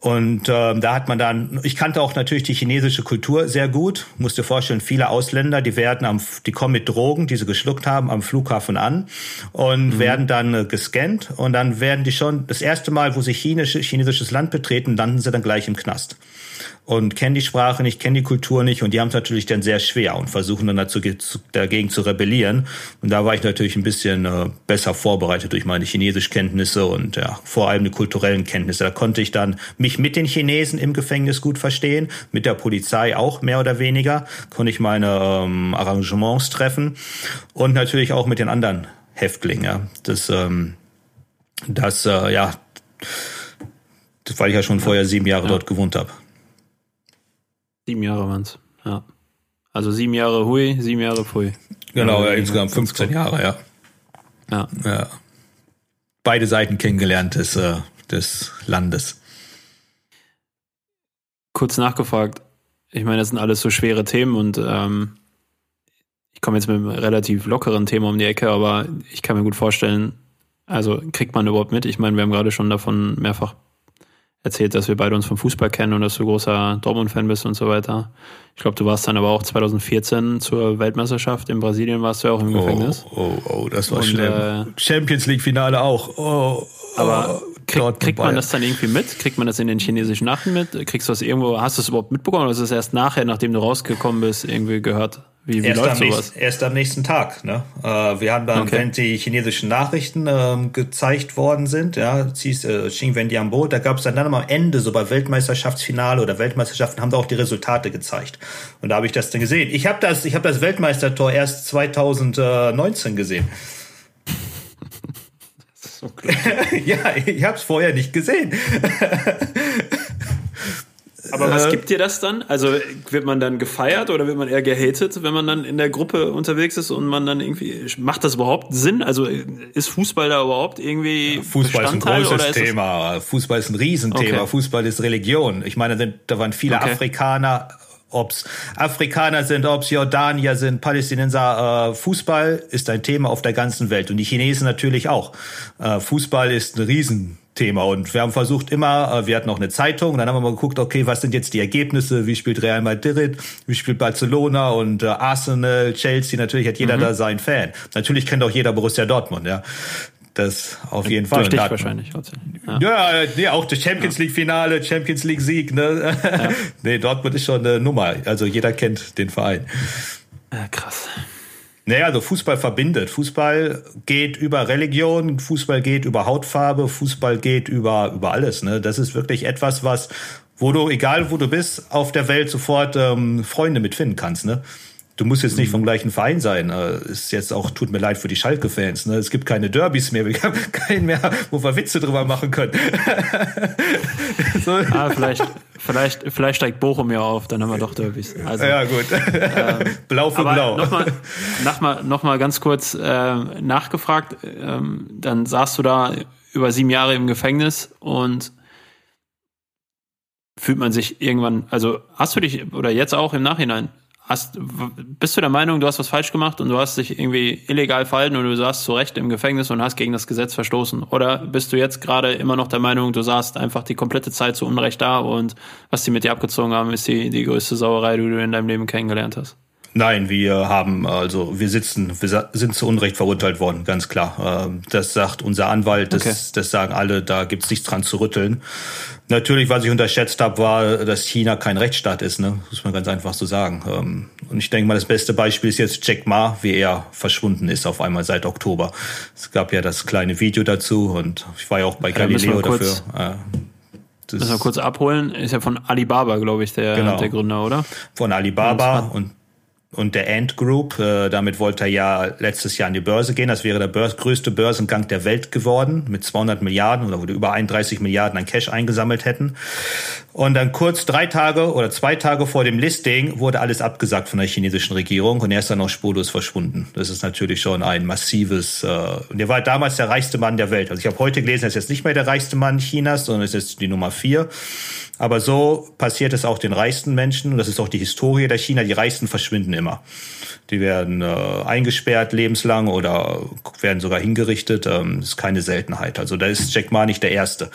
Und ähm, da hat man dann, ich kannte auch natürlich die chinesische Kultur sehr gut. Musste vorstellen, viele Ausländer, die werden am, die kommen mit Drogen, die sie geschluckt haben, am Flughafen an und mhm. werden dann äh, gescannt und dann werden die schon das erste Mal, wo sie chinesische, chinesisches Land betreten, landen sie dann gleich im Knast und kennen die Sprache nicht, kennen die Kultur nicht und die haben es natürlich dann sehr schwer und versuchen dann dazu, dagegen zu rebellieren. Und da war ich natürlich ein bisschen äh, besser vorbereitet durch meine Chinesischkenntnisse und ja, vor allem die kulturellen Kenntnisse. Da konnte ich dann mich mit den Chinesen im Gefängnis gut verstehen, mit der Polizei auch mehr oder weniger, konnte ich meine ähm, Arrangements treffen und natürlich auch mit den anderen Häftlingen. Ja. Das, ähm, das, äh, ja, weil ich ja schon vorher sieben Jahre ja. dort gewohnt habe. Sieben Jahre waren es, ja. Also sieben Jahre Hui, sieben Jahre Pfui. Genau, ja, insgesamt 15 Jahre, ja. ja. Ja. Beide Seiten kennengelernt des, äh, des Landes. Kurz nachgefragt, ich meine, das sind alles so schwere Themen und ähm, ich komme jetzt mit einem relativ lockeren Thema um die Ecke, aber ich kann mir gut vorstellen, also kriegt man überhaupt mit? Ich meine, wir haben gerade schon davon mehrfach erzählt, dass wir beide uns vom Fußball kennen und dass du großer Dortmund-Fan bist und so weiter. Ich glaube, du warst dann aber auch 2014 zur Weltmeisterschaft in Brasilien, warst du ja auch im Gefängnis. Oh, oh, oh das war und, schlimm. Äh, Champions League-Finale auch. Oh, aber oh, krieg, kriegt man das dann irgendwie mit? Kriegt man das in den chinesischen Nachrichten mit? Kriegst du das irgendwo, hast du es überhaupt mitbekommen oder ist es erst nachher, nachdem du rausgekommen bist, irgendwie gehört? Wie, wie erst, läuft am sowas? Nächsten, erst am nächsten Tag. Ne? Äh, wir haben dann, okay. wenn die chinesischen Nachrichten ähm, gezeigt worden sind, ja, äh, Xing Wendiambo, da gab es dann, dann am Ende, so bei Weltmeisterschaftsfinale oder Weltmeisterschaften, haben da auch die Resultate gezeigt. Und da habe ich das dann gesehen. Ich habe das, ich habe das Weltmeistertor erst 2019 gesehen. So ja, ich habe es vorher nicht gesehen. Aber was äh, gibt dir das dann? Also wird man dann gefeiert oder wird man eher gehatet, wenn man dann in der Gruppe unterwegs ist und man dann irgendwie macht das überhaupt Sinn? Also ist Fußball da überhaupt irgendwie Fußball Bestandteil, ist ein großes Thema. Fußball ist ein Riesenthema. Okay. Fußball ist Religion. Ich meine, da waren viele okay. Afrikaner ob's Afrikaner sind, ob's Jordanier sind, Palästinenser, äh, Fußball ist ein Thema auf der ganzen Welt und die Chinesen natürlich auch. Äh, Fußball ist ein Riesen Thema. Und wir haben versucht immer, äh, wir hatten auch eine Zeitung, und dann haben wir mal geguckt, okay, was sind jetzt die Ergebnisse, wie spielt Real Madrid, wie spielt Barcelona und äh, Arsenal, Chelsea, natürlich hat jeder mhm. da seinen Fan. Natürlich kennt auch jeder Borussia Dortmund, ja. Das auf jeden Fall. Durch dich wahrscheinlich. Ja, ja auch das Champions League Finale, Champions League Sieg, ne? Ja. nee, Dortmund ist schon eine Nummer. Also jeder kennt den Verein. Krass. Naja, also Fußball verbindet. Fußball geht über Religion, Fußball geht über Hautfarbe, Fußball geht über, über alles. Ne? Das ist wirklich etwas, was, wo du, egal wo du bist, auf der Welt sofort ähm, Freunde mitfinden kannst. Ne? Du musst jetzt nicht vom gleichen Verein sein. Äh, ist jetzt auch, tut mir leid für die Schalke-Fans. Ne? Es gibt keine Derbys mehr. Wir haben keinen mehr, wo wir Witze drüber machen können. so. ah, vielleicht, vielleicht, vielleicht steigt Bochum ja auf, dann haben wir doch Derbys. Also, ja, gut. Ähm, blau für blau. Nochmal noch mal, noch mal ganz kurz äh, nachgefragt. Ähm, dann saßt du da über sieben Jahre im Gefängnis und fühlt man sich irgendwann, also hast du dich, oder jetzt auch im Nachhinein, hast, bist du der Meinung, du hast was falsch gemacht und du hast dich irgendwie illegal verhalten und du saßt zu Recht im Gefängnis und hast gegen das Gesetz verstoßen? Oder bist du jetzt gerade immer noch der Meinung, du saßt einfach die komplette Zeit zu Unrecht da und was die mit dir abgezogen haben, ist die, die größte Sauerei, die du in deinem Leben kennengelernt hast? Nein, wir haben, also wir sitzen, wir sind zu Unrecht verurteilt worden, ganz klar. Ähm, das sagt unser Anwalt, das, okay. das sagen alle, da gibt's nichts dran zu rütteln. Natürlich, was ich unterschätzt habe, war, dass China kein Rechtsstaat ist, ne? muss man ganz einfach so sagen. Ähm, und ich denke mal, das beste Beispiel ist jetzt Jack Ma, wie er verschwunden ist auf einmal seit Oktober. Es gab ja das kleine Video dazu und ich war ja auch bei ja, Galileo dafür. Das müssen wir kurz abholen. Ist ja von Alibaba, glaube ich, der, genau. der Gründer, oder? Von Alibaba und und der Ant Group. Äh, damit wollte er ja letztes Jahr an die Börse gehen. Das wäre der Börs größte Börsengang der Welt geworden mit 200 Milliarden oder wo die über 31 Milliarden an Cash eingesammelt hätten. Und dann kurz drei Tage oder zwei Tage vor dem Listing wurde alles abgesagt von der chinesischen Regierung und er ist dann auch spurlos verschwunden. Das ist natürlich schon ein massives. Äh, und er war damals der reichste Mann der Welt. Also ich habe heute gelesen, er ist jetzt nicht mehr der reichste Mann Chinas, sondern ist jetzt die Nummer vier. Aber so passiert es auch den reichsten Menschen. Und das ist auch die Historie der China. Die Reichsten verschwinden immer. Die werden äh, eingesperrt lebenslang oder werden sogar hingerichtet. Ähm, ist keine Seltenheit. Also da ist Jack Ma nicht der Erste.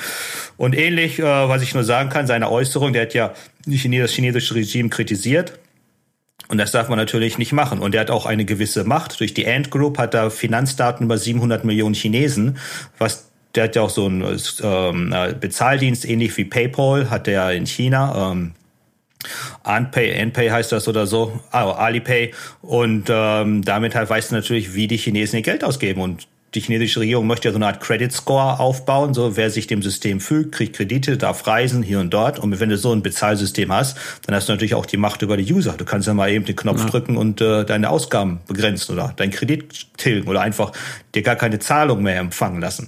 Und ähnlich, äh, was ich nur sagen kann, seine Äußerung, der hat ja das chinesische Regime kritisiert. Und das darf man natürlich nicht machen. Und er hat auch eine gewisse Macht. Durch die Ant Group hat er Finanzdaten über 700 Millionen Chinesen, was der hat ja auch so einen ähm, äh, Bezahldienst, ähnlich wie PayPal, hat der in China. Ähm, Anpay, Anpay heißt das oder so, also Alipay. Und ähm, damit halt weißt du natürlich, wie die Chinesen ihr Geld ausgeben. Und die chinesische Regierung möchte ja so eine Art Credit Score aufbauen. So, wer sich dem System fügt, kriegt Kredite, darf reisen hier und dort. Und wenn du so ein Bezahlsystem hast, dann hast du natürlich auch die Macht über die User. Du kannst ja mal eben den Knopf ja. drücken und äh, deine Ausgaben begrenzen oder deinen Kredit tilgen oder einfach dir gar keine Zahlung mehr empfangen lassen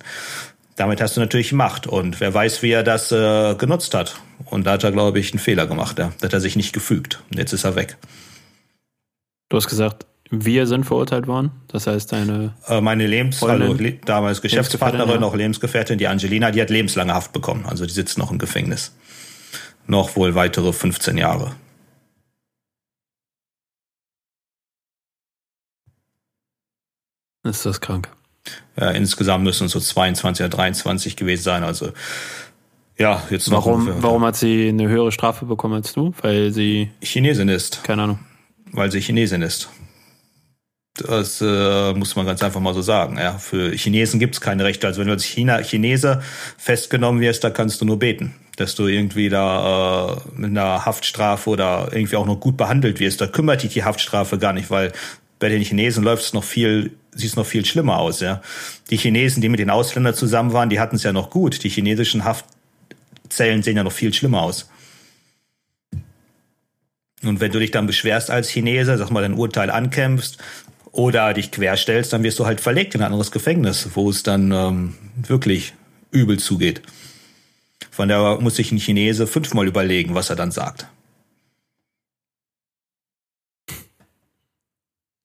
damit hast du natürlich Macht. Und wer weiß, wie er das äh, genutzt hat. Und da hat er, glaube ich, einen Fehler gemacht. Ja. Da hat er sich nicht gefügt. Und jetzt ist er weg. Du hast gesagt, wir sind verurteilt worden. Das heißt, deine. Äh, meine Lebens-, also damals Geschäftspartnerin, ja. auch Lebensgefährtin, die Angelina, die hat lebenslange Haft bekommen. Also die sitzt noch im Gefängnis. Noch wohl weitere 15 Jahre. Ist das krank? Äh, insgesamt müssen es so 22 oder 23 gewesen sein. Also ja, jetzt noch. Warum, warum hat sie eine höhere Strafe bekommen als du? Weil sie Chinesin ist. Keine Ahnung. Weil sie Chinesin ist. Das äh, muss man ganz einfach mal so sagen. Ja, für Chinesen gibt es keine Rechte. Also wenn du als China Chinese festgenommen wirst, da kannst du nur beten, dass du irgendwie da äh, mit einer Haftstrafe oder irgendwie auch noch gut behandelt wirst. Da kümmert dich die Haftstrafe gar nicht, weil bei den Chinesen läuft es noch viel sieht es noch viel schlimmer aus, ja. Die Chinesen, die mit den Ausländern zusammen waren, die hatten es ja noch gut. Die chinesischen Haftzellen sehen ja noch viel schlimmer aus. Und wenn du dich dann beschwerst als Chinese, sag mal, dein Urteil ankämpfst oder dich querstellst, dann wirst du halt verlegt in ein anderes Gefängnis, wo es dann ähm, wirklich übel zugeht. Von daher muss sich ein Chinese fünfmal überlegen, was er dann sagt.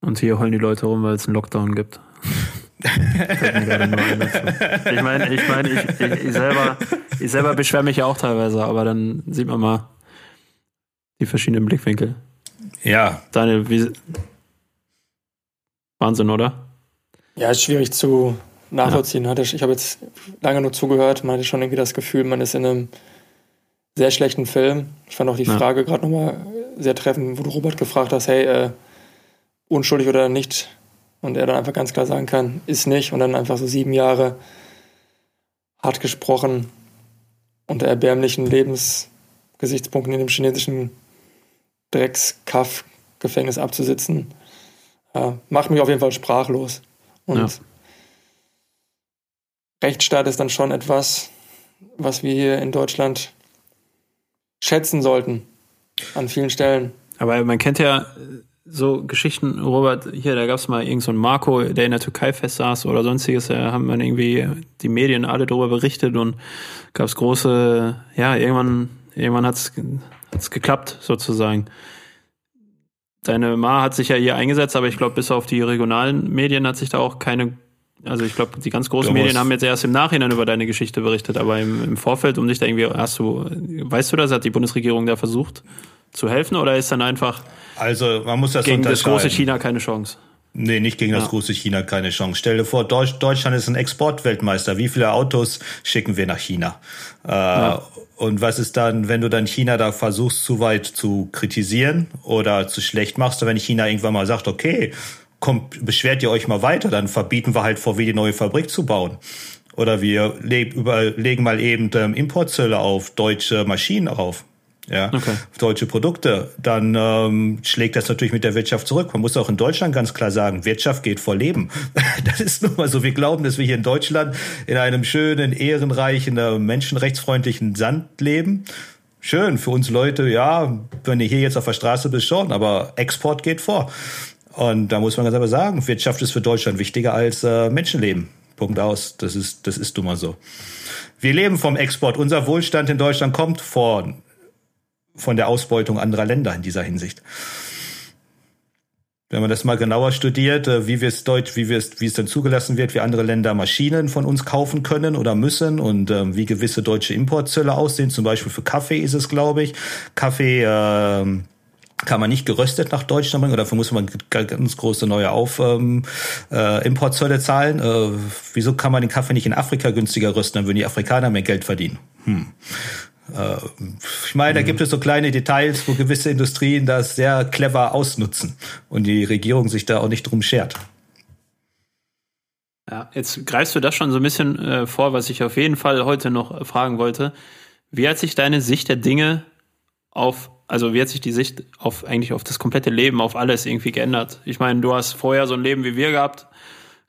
Und hier heulen die Leute rum, weil es einen Lockdown gibt. ich meine, ich, meine ich, ich, ich, selber, ich selber beschwere mich ja auch teilweise, aber dann sieht man mal die verschiedenen Blickwinkel. Ja. Daniel, wie. Wahnsinn, oder? Ja, ist schwierig zu nachvollziehen. Ja. Ich habe jetzt lange nur zugehört, man hatte schon irgendwie das Gefühl, man ist in einem sehr schlechten Film. Ich fand auch die ja. Frage gerade nochmal sehr treffend, wo du Robert gefragt hast, hey, äh, unschuldig oder nicht. Und er dann einfach ganz klar sagen kann, ist nicht. Und dann einfach so sieben Jahre hart gesprochen unter erbärmlichen Lebensgesichtspunkten in dem chinesischen Dreckskaff-Gefängnis abzusitzen, äh, macht mich auf jeden Fall sprachlos. Und ja. Rechtsstaat ist dann schon etwas, was wir hier in Deutschland schätzen sollten. An vielen Stellen. Aber man kennt ja so Geschichten, Robert, hier, da gab es mal irgend so einen Marco, der in der Türkei festsaß oder sonstiges, da haben man irgendwie die Medien alle darüber berichtet und gab es große, ja, irgendwann, irgendwann hat's hat's geklappt, sozusagen. Deine Ma hat sich ja hier eingesetzt, aber ich glaube, bis auf die regionalen Medien hat sich da auch keine, also ich glaube, die ganz großen Medien haben jetzt erst im Nachhinein über deine Geschichte berichtet, aber im, im Vorfeld, um dich da irgendwie, hast du, weißt du das, hat die Bundesregierung da versucht? zu helfen oder ist dann einfach also man muss das gegen das große China keine Chance? Nee, nicht gegen ja. das große China keine Chance. Stell dir vor, Deutsch, Deutschland ist ein Exportweltmeister. Wie viele Autos schicken wir nach China? Äh, ja. Und was ist dann, wenn du dann China da versuchst, zu weit zu kritisieren oder zu schlecht machst? Wenn China irgendwann mal sagt, okay, kommt, beschwert ihr euch mal weiter, dann verbieten wir halt VW die neue Fabrik zu bauen. Oder wir überlegen mal eben ähm, Importzölle auf deutsche Maschinen auf ja, okay. deutsche Produkte, dann ähm, schlägt das natürlich mit der Wirtschaft zurück. Man muss auch in Deutschland ganz klar sagen, Wirtschaft geht vor Leben. Das ist nun mal so. Wir glauben, dass wir hier in Deutschland in einem schönen, ehrenreichen, äh, menschenrechtsfreundlichen Sand leben. Schön für uns Leute, ja, wenn du hier jetzt auf der Straße bist, schon, aber Export geht vor. Und da muss man ganz einfach sagen, Wirtschaft ist für Deutschland wichtiger als äh, Menschenleben. Punkt aus. Das ist, das ist nun mal so. Wir leben vom Export. Unser Wohlstand in Deutschland kommt von von der Ausbeutung anderer Länder in dieser Hinsicht. Wenn man das mal genauer studiert, äh, wie wir es deutsch, wie wir es, wie es dann zugelassen wird, wie andere Länder Maschinen von uns kaufen können oder müssen und ähm, wie gewisse deutsche Importzölle aussehen, zum Beispiel für Kaffee ist es, glaube ich. Kaffee äh, kann man nicht geröstet nach Deutschland bringen oder dafür muss man ganz große neue Auf ähm, äh, Importzölle zahlen. Äh, wieso kann man den Kaffee nicht in Afrika günstiger rösten, dann würden die Afrikaner mehr Geld verdienen. Hm. Äh, ich meine, da gibt es so kleine Details, wo gewisse Industrien das sehr clever ausnutzen und die Regierung sich da auch nicht drum schert. Ja, jetzt greifst du das schon so ein bisschen äh, vor, was ich auf jeden Fall heute noch fragen wollte. Wie hat sich deine Sicht der Dinge auf, also wie hat sich die Sicht auf eigentlich auf das komplette Leben, auf alles irgendwie geändert? Ich meine, du hast vorher so ein Leben wie wir gehabt,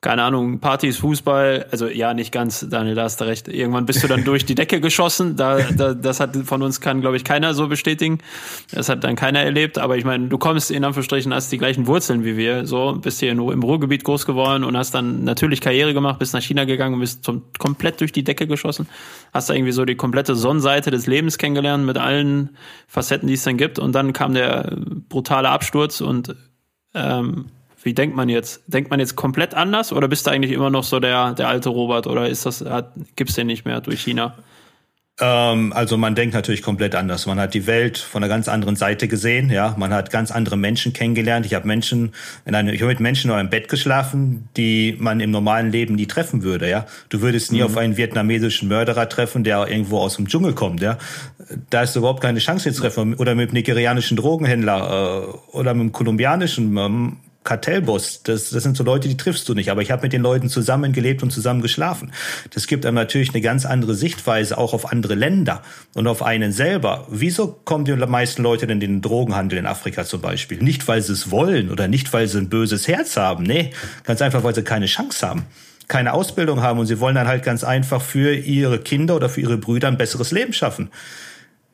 keine Ahnung, Partys, Fußball, also ja, nicht ganz, Daniel, da hast du recht. Irgendwann bist du dann durch die Decke geschossen. Da, da, das hat von uns kann, glaube ich, keiner so bestätigen. Das hat dann keiner erlebt. Aber ich meine, du kommst in Anführungsstrichen, hast die gleichen Wurzeln wie wir, so, bist hier im Ruhrgebiet groß geworden und hast dann natürlich Karriere gemacht, bist nach China gegangen und bist zum, komplett durch die Decke geschossen. Hast da irgendwie so die komplette Sonnenseite des Lebens kennengelernt mit allen Facetten, die es dann gibt. Und dann kam der brutale Absturz und ähm, wie denkt man jetzt? Denkt man jetzt komplett anders oder bist du eigentlich immer noch so der, der alte Robert oder ist das, gibt es den nicht mehr durch China? Ähm, also man denkt natürlich komplett anders. Man hat die Welt von einer ganz anderen Seite gesehen, ja. Man hat ganz andere Menschen kennengelernt. Ich habe Menschen in einem, ich habe mit Menschen in einem Bett geschlafen, die man im normalen Leben nie treffen würde, ja. Du würdest nie mhm. auf einen vietnamesischen Mörderer treffen, der irgendwo aus dem Dschungel kommt, ja. Da ist überhaupt keine Chance zu treffen. Oder mit einem nigerianischen Drogenhändler äh, oder mit einem kolumbianischen ähm, Kartellboss, das, das sind so Leute, die triffst du nicht. Aber ich habe mit den Leuten zusammengelebt und zusammen geschlafen. Das gibt einem natürlich eine ganz andere Sichtweise auch auf andere Länder und auf einen selber. Wieso kommen die meisten Leute denn in den Drogenhandel in Afrika zum Beispiel? Nicht, weil sie es wollen oder nicht, weil sie ein böses Herz haben. Nee, ganz einfach, weil sie keine Chance haben keine Ausbildung haben und sie wollen dann halt ganz einfach für ihre Kinder oder für ihre Brüder ein besseres Leben schaffen.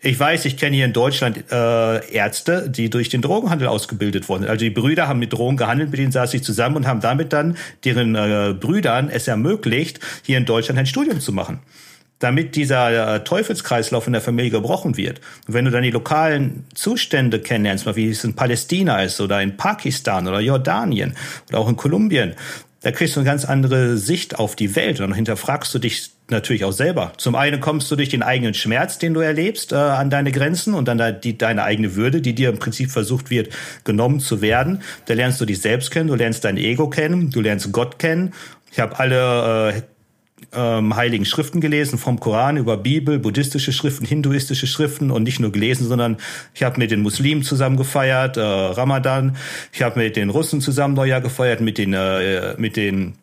Ich weiß, ich kenne hier in Deutschland äh, Ärzte, die durch den Drogenhandel ausgebildet wurden. Also die Brüder haben mit Drogen gehandelt, mit denen saß ich zusammen und haben damit dann deren äh, Brüdern es ermöglicht, hier in Deutschland ein Studium zu machen damit dieser äh, Teufelskreislauf in der Familie gebrochen wird. Und wenn du dann die lokalen Zustände kennenlernst, mal wie es in Palästina ist oder in Pakistan oder Jordanien oder auch in Kolumbien, da kriegst du eine ganz andere Sicht auf die Welt und dann hinterfragst du dich natürlich auch selber. Zum einen kommst du durch den eigenen Schmerz, den du erlebst, äh, an deine Grenzen und dann die, deine eigene Würde, die dir im Prinzip versucht wird, genommen zu werden. Da lernst du dich selbst kennen, du lernst dein Ego kennen, du lernst Gott kennen. Ich habe alle äh, ähm, heiligen Schriften gelesen, vom Koran über Bibel, buddhistische Schriften, hinduistische Schriften und nicht nur gelesen, sondern ich habe mit den Muslimen zusammen gefeiert, äh, Ramadan, ich habe mit den Russen zusammen Neujahr gefeiert, mit den äh, mit den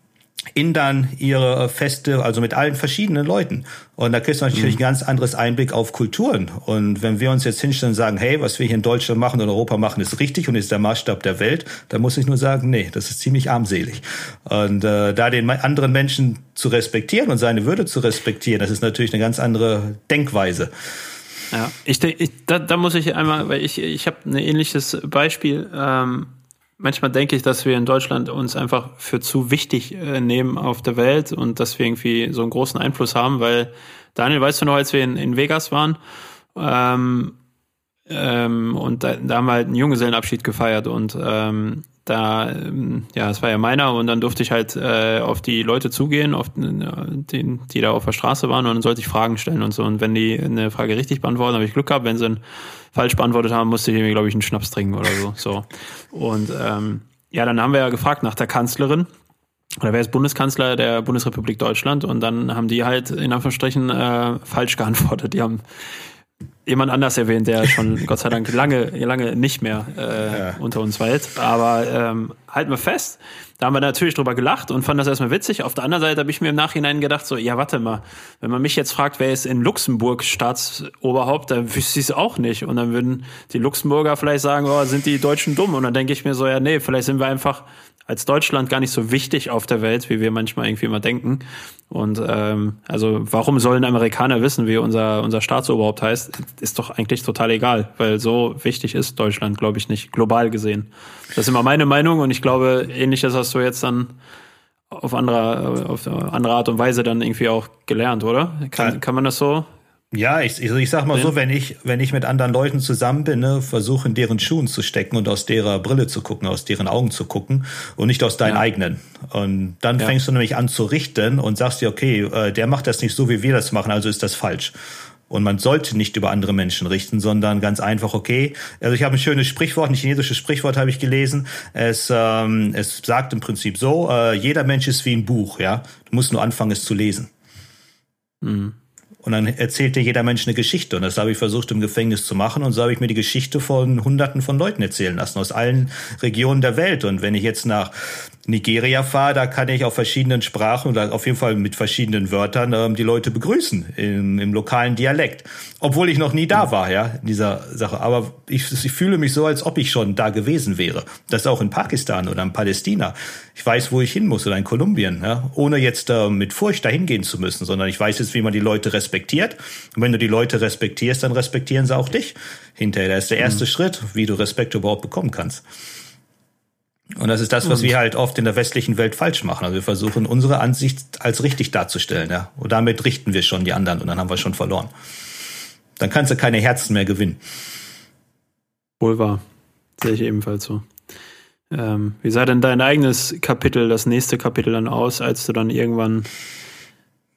Indern ihre Feste, also mit allen verschiedenen Leuten. Und da kriegst du natürlich mhm. ein ganz anderes Einblick auf Kulturen. Und wenn wir uns jetzt hinstellen und sagen, hey, was wir hier in Deutschland machen und Europa machen, ist richtig und ist der Maßstab der Welt, dann muss ich nur sagen, nee, das ist ziemlich armselig. Und äh, da den anderen Menschen zu respektieren und seine Würde zu respektieren, das ist natürlich eine ganz andere Denkweise. Ja, ich, ich da, da muss ich einmal, weil ich ich habe ein ähnliches Beispiel. Ähm manchmal denke ich, dass wir in Deutschland uns einfach für zu wichtig äh, nehmen auf der Welt und dass wir irgendwie so einen großen Einfluss haben, weil Daniel, weißt du noch, als wir in, in Vegas waren ähm, ähm, und da, da haben wir halt einen Junggesellenabschied gefeiert und ähm, da, ähm, ja, es war ja meiner und dann durfte ich halt äh, auf die Leute zugehen, auf den, die, da auf der Straße waren und dann sollte ich Fragen stellen und so. Und wenn die eine Frage richtig beantworten, habe ich Glück gehabt. Wenn sie falsch beantwortet haben, musste ich irgendwie, glaube ich, einen Schnaps trinken oder so. so. Und ähm, ja, dann haben wir ja gefragt nach der Kanzlerin. Oder wer ist Bundeskanzler der Bundesrepublik Deutschland? Und dann haben die halt in Anführungsstrichen äh, falsch geantwortet. Die haben jemand anders erwähnt, der schon Gott sei Dank lange, lange nicht mehr äh, ja. unter uns weilt. Aber ähm, halten wir fest, da haben wir natürlich drüber gelacht und fanden das erstmal witzig. Auf der anderen Seite habe ich mir im Nachhinein gedacht, so, ja, warte mal, wenn man mich jetzt fragt, wer ist in Luxemburg Staatsoberhaupt, dann wüsste ich es auch nicht. Und dann würden die Luxemburger vielleicht sagen, oh, sind die Deutschen dumm? Und dann denke ich mir so, ja, nee, vielleicht sind wir einfach als Deutschland gar nicht so wichtig auf der Welt, wie wir manchmal irgendwie immer denken. Und ähm, also warum sollen Amerikaner wissen, wie unser, unser Staatsoberhaupt heißt, ist doch eigentlich total egal, weil so wichtig ist Deutschland, glaube ich, nicht, global gesehen. Das ist immer meine Meinung und ich glaube, ähnliches hast du jetzt dann auf andere, auf andere Art und Weise dann irgendwie auch gelernt, oder? Kann, kann man das so ja, ich, ich sag mal so, wenn ich, wenn ich mit anderen Leuten zusammen bin, ne, versuche in deren Schuhen zu stecken und aus derer Brille zu gucken, aus deren Augen zu gucken und nicht aus deinen ja. eigenen. Und dann ja. fängst du nämlich an zu richten und sagst dir, okay, äh, der macht das nicht so, wie wir das machen, also ist das falsch. Und man sollte nicht über andere Menschen richten, sondern ganz einfach, okay. Also ich habe ein schönes Sprichwort, ein chinesisches Sprichwort habe ich gelesen. Es, ähm, es sagt im Prinzip so, äh, jeder Mensch ist wie ein Buch, ja. Du musst nur anfangen, es zu lesen. Mhm. Und dann erzählte jeder Mensch eine Geschichte. Und das habe ich versucht im Gefängnis zu machen. Und so habe ich mir die Geschichte von Hunderten von Leuten erzählen lassen, aus allen Regionen der Welt. Und wenn ich jetzt nach Nigeria fahre, da kann ich auf verschiedenen Sprachen oder auf jeden Fall mit verschiedenen Wörtern ähm, die Leute begrüßen im, im lokalen Dialekt. Obwohl ich noch nie da war, ja, in dieser Sache. Aber ich, ich fühle mich so, als ob ich schon da gewesen wäre. Das auch in Pakistan oder in Palästina. Ich weiß, wo ich hin muss oder in Kolumbien, ja, ohne jetzt äh, mit Furcht dahin gehen zu müssen, sondern ich weiß jetzt, wie man die Leute respektiert. Und wenn du die Leute respektierst, dann respektieren sie auch dich hinterher. Das ist der erste mhm. Schritt, wie du Respekt überhaupt bekommen kannst. Und das ist das, was wir halt oft in der westlichen Welt falsch machen. Also wir versuchen unsere Ansicht als richtig darzustellen, ja. Und damit richten wir schon die anderen und dann haben wir schon verloren. Dann kannst du keine Herzen mehr gewinnen. Wohl wahr. Sehe ich ebenfalls so. Ähm, wie sah denn dein eigenes Kapitel, das nächste Kapitel dann aus, als du dann irgendwann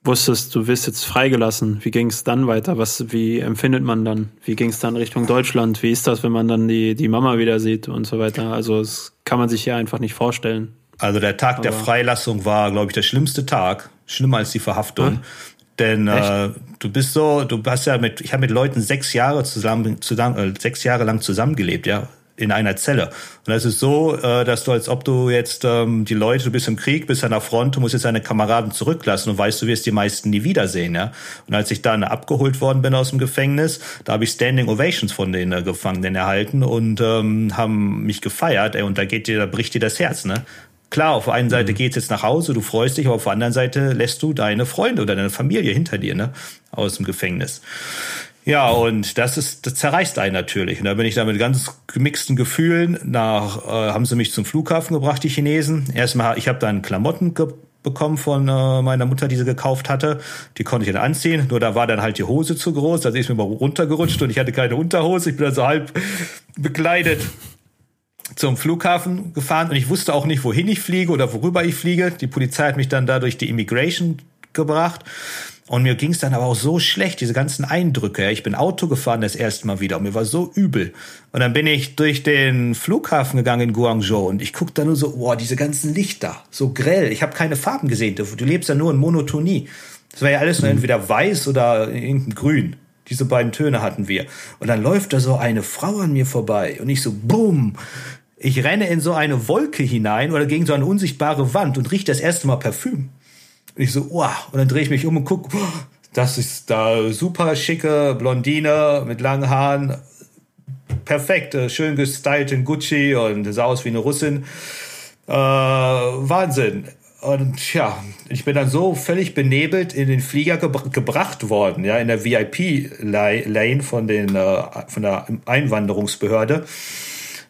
wusstest, du wirst jetzt freigelassen. Wie ging es dann weiter? Was, wie empfindet man dann? Wie ging es dann Richtung Deutschland? Wie ist das, wenn man dann die, die Mama wieder sieht und so weiter? Also das kann man sich hier einfach nicht vorstellen. Also der Tag Aber der Freilassung war, glaube ich, der schlimmste Tag. Schlimmer als die Verhaftung. Hm? Denn äh, du bist so, du hast ja mit, ich habe mit Leuten sechs Jahre zusammen, zusammen äh, sechs Jahre lang zusammengelebt, ja in einer Zelle. Und das ist so, äh, dass du, als ob du jetzt ähm, die Leute, du bist im Krieg, bist an der Front, du musst jetzt deine Kameraden zurücklassen und weißt, du wirst die meisten nie wiedersehen. Ja? Und als ich dann abgeholt worden bin aus dem Gefängnis, da habe ich Standing Ovations von den äh, Gefangenen erhalten und ähm, haben mich gefeiert. Ey, und da geht dir, da bricht dir das Herz. Ne? Klar, auf der einen Seite mhm. geht's jetzt nach Hause, du freust dich, aber auf der anderen Seite lässt du deine Freunde oder deine Familie hinter dir, ne, aus dem Gefängnis. Ja, und das ist, das zerreißt einen natürlich. Und da bin ich da mit ganz gemixten Gefühlen nach, äh, haben sie mich zum Flughafen gebracht, die Chinesen. Erstmal, ich habe dann Klamotten bekommen von äh, meiner Mutter, die sie gekauft hatte. Die konnte ich dann anziehen. Nur da war dann halt die Hose zu groß. Also ist mir mal runtergerutscht und ich hatte keine Unterhose. Ich bin dann so halb bekleidet zum Flughafen gefahren und ich wusste auch nicht, wohin ich fliege oder worüber ich fliege. Die Polizei hat mich dann da durch die Immigration gebracht. Und mir ging es dann aber auch so schlecht, diese ganzen Eindrücke. Ich bin Auto gefahren das erste Mal wieder und mir war so übel. Und dann bin ich durch den Flughafen gegangen in Guangzhou und ich guck da nur so, boah, diese ganzen Lichter, so grell. Ich habe keine Farben gesehen. Du, du lebst ja nur in Monotonie. Das war ja alles nur entweder weiß oder irgendein Grün. Diese beiden Töne hatten wir. Und dann läuft da so eine Frau an mir vorbei und ich so, boom. Ich renne in so eine Wolke hinein oder gegen so eine unsichtbare Wand und rieche das erste Mal Parfüm. Und ich so, wow. Und dann drehe ich mich um und guck, das ist da super schicke Blondine mit langen Haaren. Perfekt, äh, schön gestylt in Gucci und sah aus wie eine Russin. Äh, Wahnsinn. Und ja, ich bin dann so völlig benebelt in den Flieger ge gebracht worden, ja, in der VIP-Lane von, äh, von der Einwanderungsbehörde.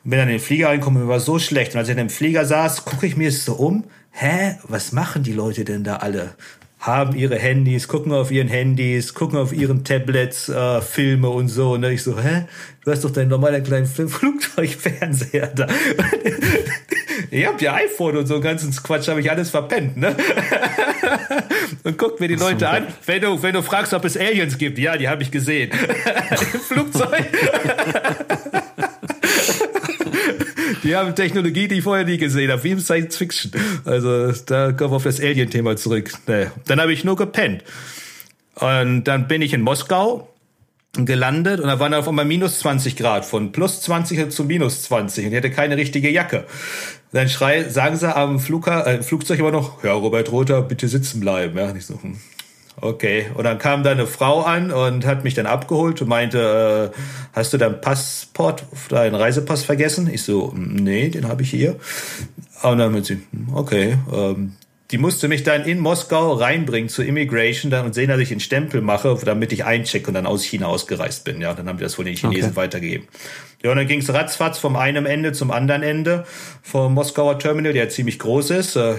Bin dann in den Flieger reingekommen, mir war so schlecht. Und als ich in dem Flieger saß, gucke ich mir so um hä, was machen die Leute denn da alle? Haben ihre Handys, gucken auf ihren Handys, gucken auf ihren Tablets, äh, Filme und so. Und ich so, hä? Du hast doch deinen normalen kleinen Flugzeugfernseher da. ihr habt ja iPhone und so ganzen Quatsch, habe ich alles verpennt, ne? und guckt mir die Leute an. Wenn du, wenn du fragst, ob es Aliens gibt, ja, die habe ich gesehen. Im Flugzeug. Die haben Technologie, die ich vorher nie gesehen habe, wie im Science Fiction. Also da kommen wir auf das Alien-Thema zurück. Nee. Dann habe ich nur gepennt. Und dann bin ich in Moskau gelandet und da waren auf einmal minus 20 Grad, von plus 20 zu minus 20 und ich hatte keine richtige Jacke. Dann schrei, sagen sie am Flugha äh, Flugzeug immer noch, ja, Robert Rother, bitte sitzen bleiben. Ja, nicht so, hm. Okay, und dann kam da eine Frau an und hat mich dann abgeholt und meinte, äh, hast du dein Passport, deinen Reisepass vergessen? Ich so, nee, den habe ich hier. Und dann meinte sie, okay, ähm, die musste mich dann in Moskau reinbringen zur Immigration dann und sehen, dass ich einen Stempel mache, damit ich einchecke und dann aus China ausgereist bin. Ja, dann haben die das wohl den Chinesen okay. weitergegeben. Ja, und dann ging es ratzfatz vom einen Ende zum anderen Ende vom Moskauer Terminal, der ziemlich groß ist, äh,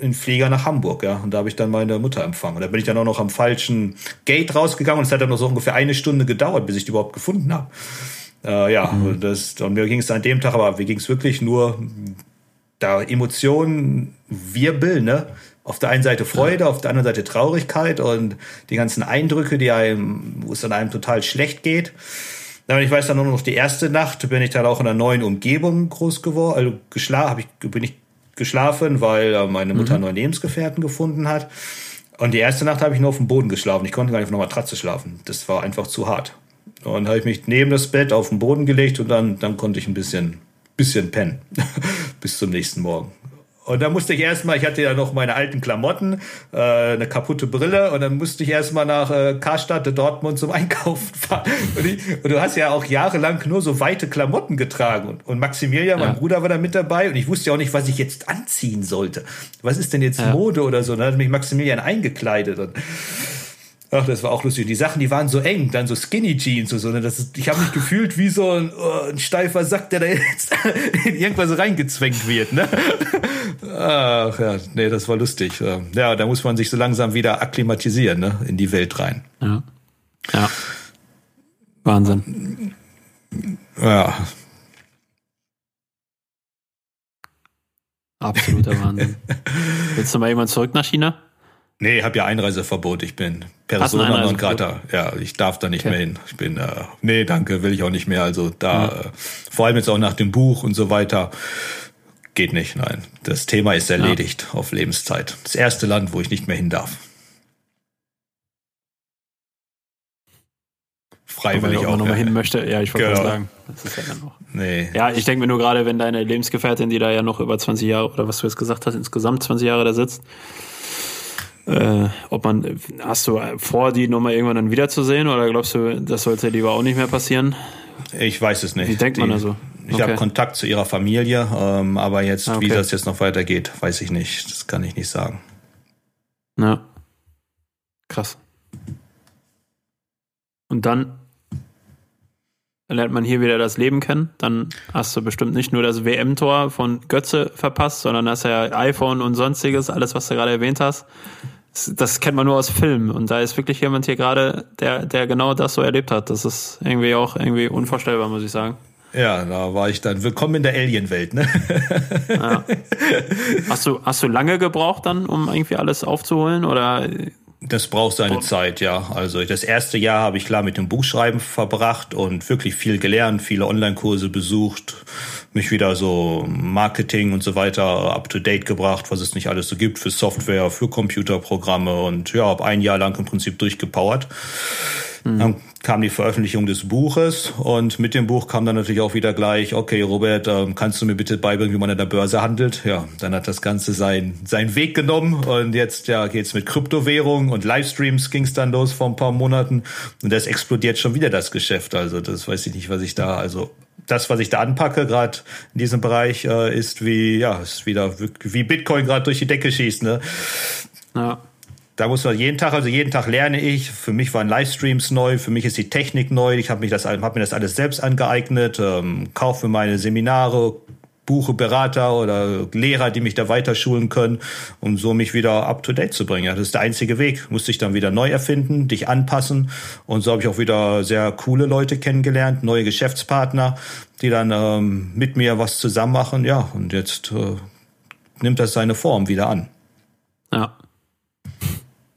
in Flieger nach Hamburg, ja. Und da habe ich dann meine Mutter empfangen. Und da bin ich dann auch noch am falschen Gate rausgegangen und es hat dann noch so ungefähr eine Stunde gedauert, bis ich die überhaupt gefunden habe. Äh, ja, mhm. das, und mir ging es an dem Tag, aber mir ging es wirklich nur da Emotionen wirbeln, ne? Auf der einen Seite Freude, ja. auf der anderen Seite Traurigkeit und die ganzen Eindrücke, die einem, wo es dann einem total schlecht geht. Und ich weiß dann nur noch die erste Nacht bin ich dann auch in einer neuen Umgebung groß geworden, also geschlafen, habe ich bin ich geschlafen, weil meine Mutter mhm. einen neuen Lebensgefährten gefunden hat. Und die erste Nacht habe ich nur auf dem Boden geschlafen. Ich konnte gar nicht auf einer Matratze schlafen. Das war einfach zu hart. Und habe ich mich neben das Bett auf den Boden gelegt und dann, dann konnte ich ein bisschen, bisschen pennen. Bis zum nächsten Morgen. Und dann musste ich erstmal, ich hatte ja noch meine alten Klamotten, äh, eine kaputte Brille und dann musste ich erstmal nach äh, Karstadt, Dortmund zum Einkaufen fahren. Und, ich, und, du hast ja auch jahrelang nur so weite Klamotten getragen. Und, und Maximilian, ja. mein Bruder, war da mit dabei und ich wusste ja auch nicht, was ich jetzt anziehen sollte. Was ist denn jetzt ja. Mode oder so? Und dann hat mich Maximilian eingekleidet. Und Ach, das war auch lustig. Die Sachen, die waren so eng, dann so Skinny Jeans und so. Ne? Das ist, ich habe mich gefühlt wie so ein, oh, ein steifer Sack, der da jetzt in irgendwas reingezwängt wird. Ne? Ach ja, nee, das war lustig. Ja, da muss man sich so langsam wieder akklimatisieren, ne? in die Welt rein. Ja. Ja. Wahnsinn. Ja. Absoluter Wahnsinn. Willst du mal jemand zurück nach China? Nee, ich habe ja Einreiseverbot. Ich bin Persona non grata. Ja, ich darf da nicht okay. mehr hin. Ich bin, äh, nee, danke, will ich auch nicht mehr. Also da, ja. äh, vor allem jetzt auch nach dem Buch und so weiter, geht nicht. Nein, das Thema ist erledigt ja. auf Lebenszeit. Das erste Land, wo ich nicht mehr hin darf. Freiwillig auch. Wenn man nochmal hin möchte, ja, ich wollte genau. sagen. Das ist ja dann noch. Nee. Ja, ich denke mir nur gerade, wenn deine Lebensgefährtin, die da ja noch über 20 Jahre, oder was du jetzt gesagt hast, insgesamt 20 Jahre da sitzt, äh, ob man, hast du vor, die Nummer irgendwann dann wiederzusehen oder glaubst du, das sollte lieber auch nicht mehr passieren? Ich weiß es nicht. Wie denkt man also? Ich okay. habe Kontakt zu ihrer Familie, ähm, aber jetzt, okay. wie das jetzt noch weitergeht, weiß ich nicht. Das kann ich nicht sagen. Ja. Krass. Und dann lernt man hier wieder das Leben kennen. Dann hast du bestimmt nicht nur das WM-Tor von Götze verpasst, sondern hast ja iPhone und sonstiges, alles, was du gerade erwähnt hast das kennt man nur aus Filmen und da ist wirklich jemand hier gerade, der, der genau das so erlebt hat. Das ist irgendwie auch irgendwie unvorstellbar, muss ich sagen. Ja, da war ich dann willkommen in der Alien-Welt, ne? Ja. Hast du, hast du lange gebraucht dann, um irgendwie alles aufzuholen oder das braucht seine. Zeit, ja. Also das erste Jahr habe ich klar mit dem Buchschreiben verbracht und wirklich viel gelernt, viele Online-Kurse besucht, mich wieder so Marketing und so weiter up-to-date gebracht, was es nicht alles so gibt für Software, für Computerprogramme und ja, habe ein Jahr lang im Prinzip durchgepowert. Mhm. Dann kam die Veröffentlichung des Buches und mit dem Buch kam dann natürlich auch wieder gleich, okay, Robert, ähm, kannst du mir bitte beibringen, wie man an der Börse handelt? Ja, dann hat das Ganze seinen seinen Weg genommen und jetzt ja geht's mit Kryptowährung und Livestreams ging's dann los vor ein paar Monaten und das explodiert schon wieder das Geschäft. Also das weiß ich nicht, was ich da also das, was ich da anpacke, gerade in diesem Bereich, äh, ist wie ja, ist wieder wie Bitcoin gerade durch die Decke schießt, ne? Ja da muss man jeden Tag, also jeden Tag lerne ich. Für mich waren Livestreams neu, für mich ist die Technik neu. Ich habe mich das, habe mir das alles selbst angeeignet, ähm, kaufe meine Seminare, buche Berater oder Lehrer, die mich da weiterschulen können, um so mich wieder up to date zu bringen. Das ist der einzige Weg. Musste ich dann wieder neu erfinden, dich anpassen. Und so habe ich auch wieder sehr coole Leute kennengelernt, neue Geschäftspartner, die dann ähm, mit mir was zusammen machen. Ja, und jetzt äh, nimmt das seine Form wieder an. Ja.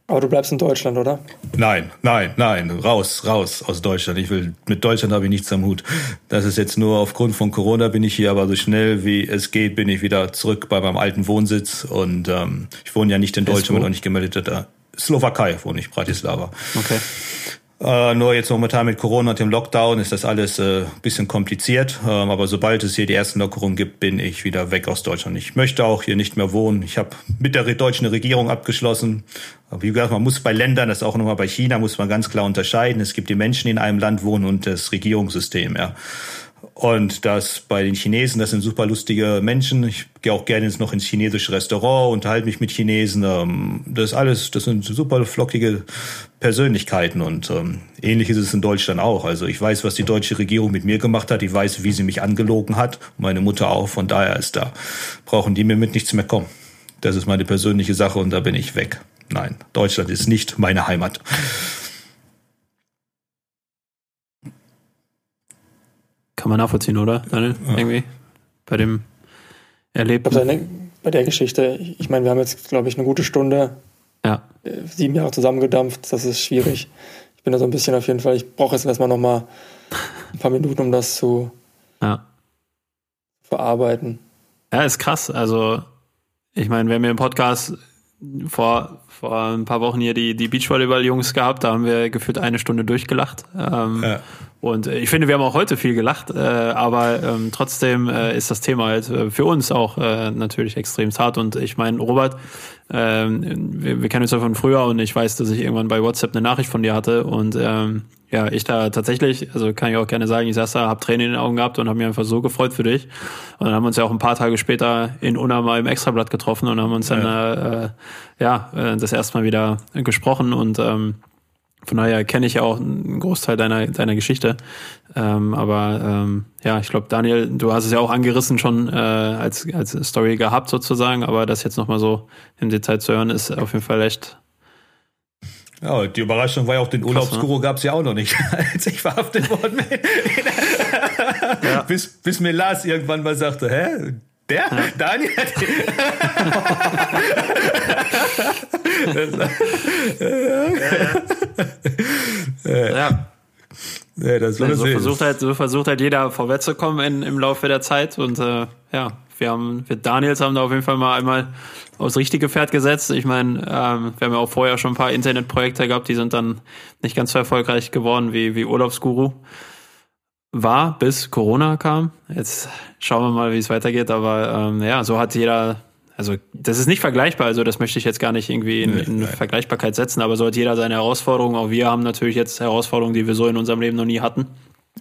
Aber du bleibst in Deutschland, oder? Nein, nein, nein, raus, raus aus Deutschland. Ich will, mit Deutschland habe ich nichts am Hut. Das ist jetzt nur aufgrund von Corona bin ich hier, aber so schnell wie es geht, bin ich wieder zurück bei meinem alten Wohnsitz. Und ähm, ich wohne ja nicht in Deutschland, bin noch nicht gemeldet. Da. Slowakei wohne ich, Bratislava. Okay. Äh, nur jetzt momentan mit Corona und dem Lockdown ist das alles äh, bisschen kompliziert. Ähm, aber sobald es hier die ersten Lockerungen gibt, bin ich wieder weg aus Deutschland. Ich möchte auch hier nicht mehr wohnen. Ich habe mit der deutschen Regierung abgeschlossen. Aber wie gesagt, man muss bei Ländern, das ist auch nochmal bei China, muss man ganz klar unterscheiden. Es gibt die Menschen, die in einem Land wohnen und das Regierungssystem. Ja. Und das bei den Chinesen, das sind super lustige Menschen. Ich gehe auch gerne noch ins chinesische Restaurant, unterhalte mich mit Chinesen. Ähm, das ist alles, das sind super flockige Persönlichkeiten und ähm, ähnlich ist es in Deutschland auch. Also ich weiß, was die deutsche Regierung mit mir gemacht hat. Ich weiß, wie sie mich angelogen hat. Meine Mutter auch. Von daher ist da, brauchen die mir mit nichts mehr kommen. Das ist meine persönliche Sache und da bin ich weg. Nein, Deutschland ist nicht meine Heimat. Kann man nachvollziehen, oder, Daniel? Ja. Irgendwie bei dem Erlebten. Seine, bei der Geschichte, ich meine, wir haben jetzt, glaube ich, eine gute Stunde, ja. Äh, sieben Jahre zusammengedampft. Das ist schwierig. Ich bin da so ein bisschen auf jeden Fall, ich brauche jetzt erstmal nochmal ein paar Minuten, um das zu ja. verarbeiten. Ja, ist krass. Also, ich meine, wir haben ja im Podcast vor, vor ein paar Wochen hier die, die Beachvolleyball-Jungs gehabt, da haben wir gefühlt eine Stunde durchgelacht. Ähm, ja. Und äh, ich finde, wir haben auch heute viel gelacht, äh, aber ähm, trotzdem äh, ist das Thema halt äh, für uns auch äh, natürlich extrem hart. Und ich meine, Robert, ähm, wir, wir kennen uns ja von früher und ich weiß, dass ich irgendwann bei WhatsApp eine Nachricht von dir hatte und ähm, ja, ich da tatsächlich, also kann ich auch gerne sagen, ich saß da, hab Tränen in den Augen gehabt und habe mich einfach so gefreut für dich. Und dann haben wir uns ja auch ein paar Tage später in Unna mal im Extrablatt getroffen und haben uns dann ja, äh, ja äh, das erste Mal wieder gesprochen und ähm, von daher kenne ich ja auch einen Großteil deiner, deiner Geschichte. Ähm, aber ähm, ja, ich glaube, Daniel, du hast es ja auch angerissen schon äh, als, als Story gehabt sozusagen, aber das jetzt nochmal so im Detail zu hören, ist auf jeden Fall echt ja, die Überraschung war ja auch, den Urlaubsguru ne? gab es ja auch noch nicht, als ich verhaftet worden bin. ja. bis, bis mir Lars irgendwann mal sagte, hä? Der? Ja. Daniel? ja. ja. ja. das war so, versucht halt, so versucht halt jeder vorwärts zu kommen in, im Laufe der Zeit und äh, ja, wir haben, wir Daniels haben da auf jeden Fall mal einmal aufs richtige Pferd gesetzt. Ich meine, ähm, wir haben ja auch vorher schon ein paar Internetprojekte gehabt, die sind dann nicht ganz so erfolgreich geworden wie, wie Urlaubsguru war, bis Corona kam. Jetzt schauen wir mal, wie es weitergeht. Aber ähm, ja, so hat jeder, also das ist nicht vergleichbar, also das möchte ich jetzt gar nicht irgendwie in, in Vergleichbarkeit setzen, aber so hat jeder seine Herausforderungen. Auch wir haben natürlich jetzt Herausforderungen, die wir so in unserem Leben noch nie hatten.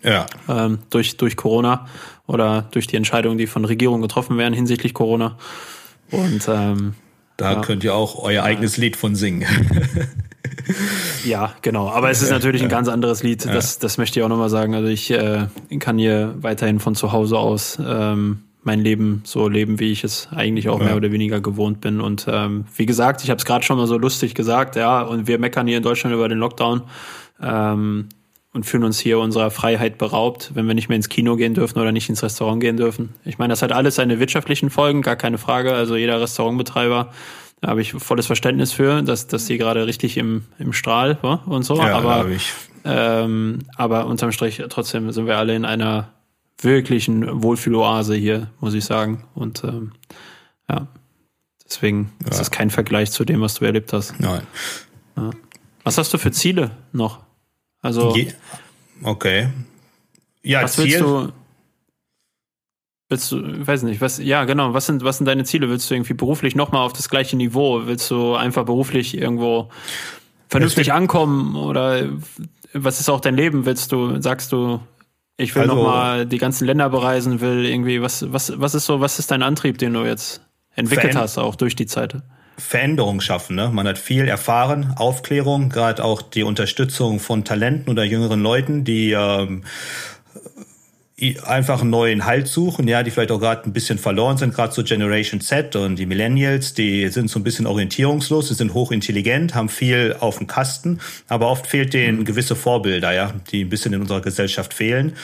Ja. Ähm, durch, durch Corona oder durch die Entscheidungen, die von Regierungen getroffen werden hinsichtlich Corona. Und ähm, da ja. könnt ihr auch euer eigenes Lied von singen. ja, genau. Aber es ist natürlich ein ganz anderes Lied. Das, das möchte ich auch nochmal sagen. Also ich äh, kann hier weiterhin von zu Hause aus ähm, mein Leben so leben, wie ich es eigentlich auch ja. mehr oder weniger gewohnt bin. Und ähm, wie gesagt, ich habe es gerade schon mal so lustig gesagt, ja, und wir meckern hier in Deutschland über den Lockdown. Ähm, und fühlen uns hier unserer Freiheit beraubt, wenn wir nicht mehr ins Kino gehen dürfen oder nicht ins Restaurant gehen dürfen. Ich meine, das hat alles seine wirtschaftlichen Folgen, gar keine Frage. Also jeder Restaurantbetreiber, da habe ich volles Verständnis für, dass, dass sie gerade richtig im, im Strahl war und so. Ja, aber, ähm, aber unterm Strich trotzdem sind wir alle in einer wirklichen Wohlfühloase hier, muss ich sagen. Und ähm, ja, deswegen ja. ist es kein Vergleich zu dem, was du erlebt hast. Nein. Ja. Was hast du für Ziele noch? Also. Je okay. Ja, was Ziel. willst du? Willst du, weiß nicht, was, ja, genau, was sind, was sind deine Ziele? Willst du irgendwie beruflich nochmal auf das gleiche Niveau? Willst du einfach beruflich irgendwo vernünftig ankommen? Oder was ist auch dein Leben? Willst du, sagst du, ich will also, nochmal die ganzen Länder bereisen, will irgendwie, was, was, was ist so, was ist dein Antrieb, den du jetzt entwickelt hast, auch durch die Zeit? Veränderung schaffen. Ne? Man hat viel erfahren, Aufklärung, gerade auch die Unterstützung von Talenten oder jüngeren Leuten, die ähm, einfach einen neuen Halt suchen, ja, die vielleicht auch gerade ein bisschen verloren sind, gerade so Generation Z und die Millennials, die sind so ein bisschen orientierungslos, die sind hochintelligent, haben viel auf dem Kasten, aber oft fehlt denen gewisse Vorbilder, ja, die ein bisschen in unserer Gesellschaft fehlen.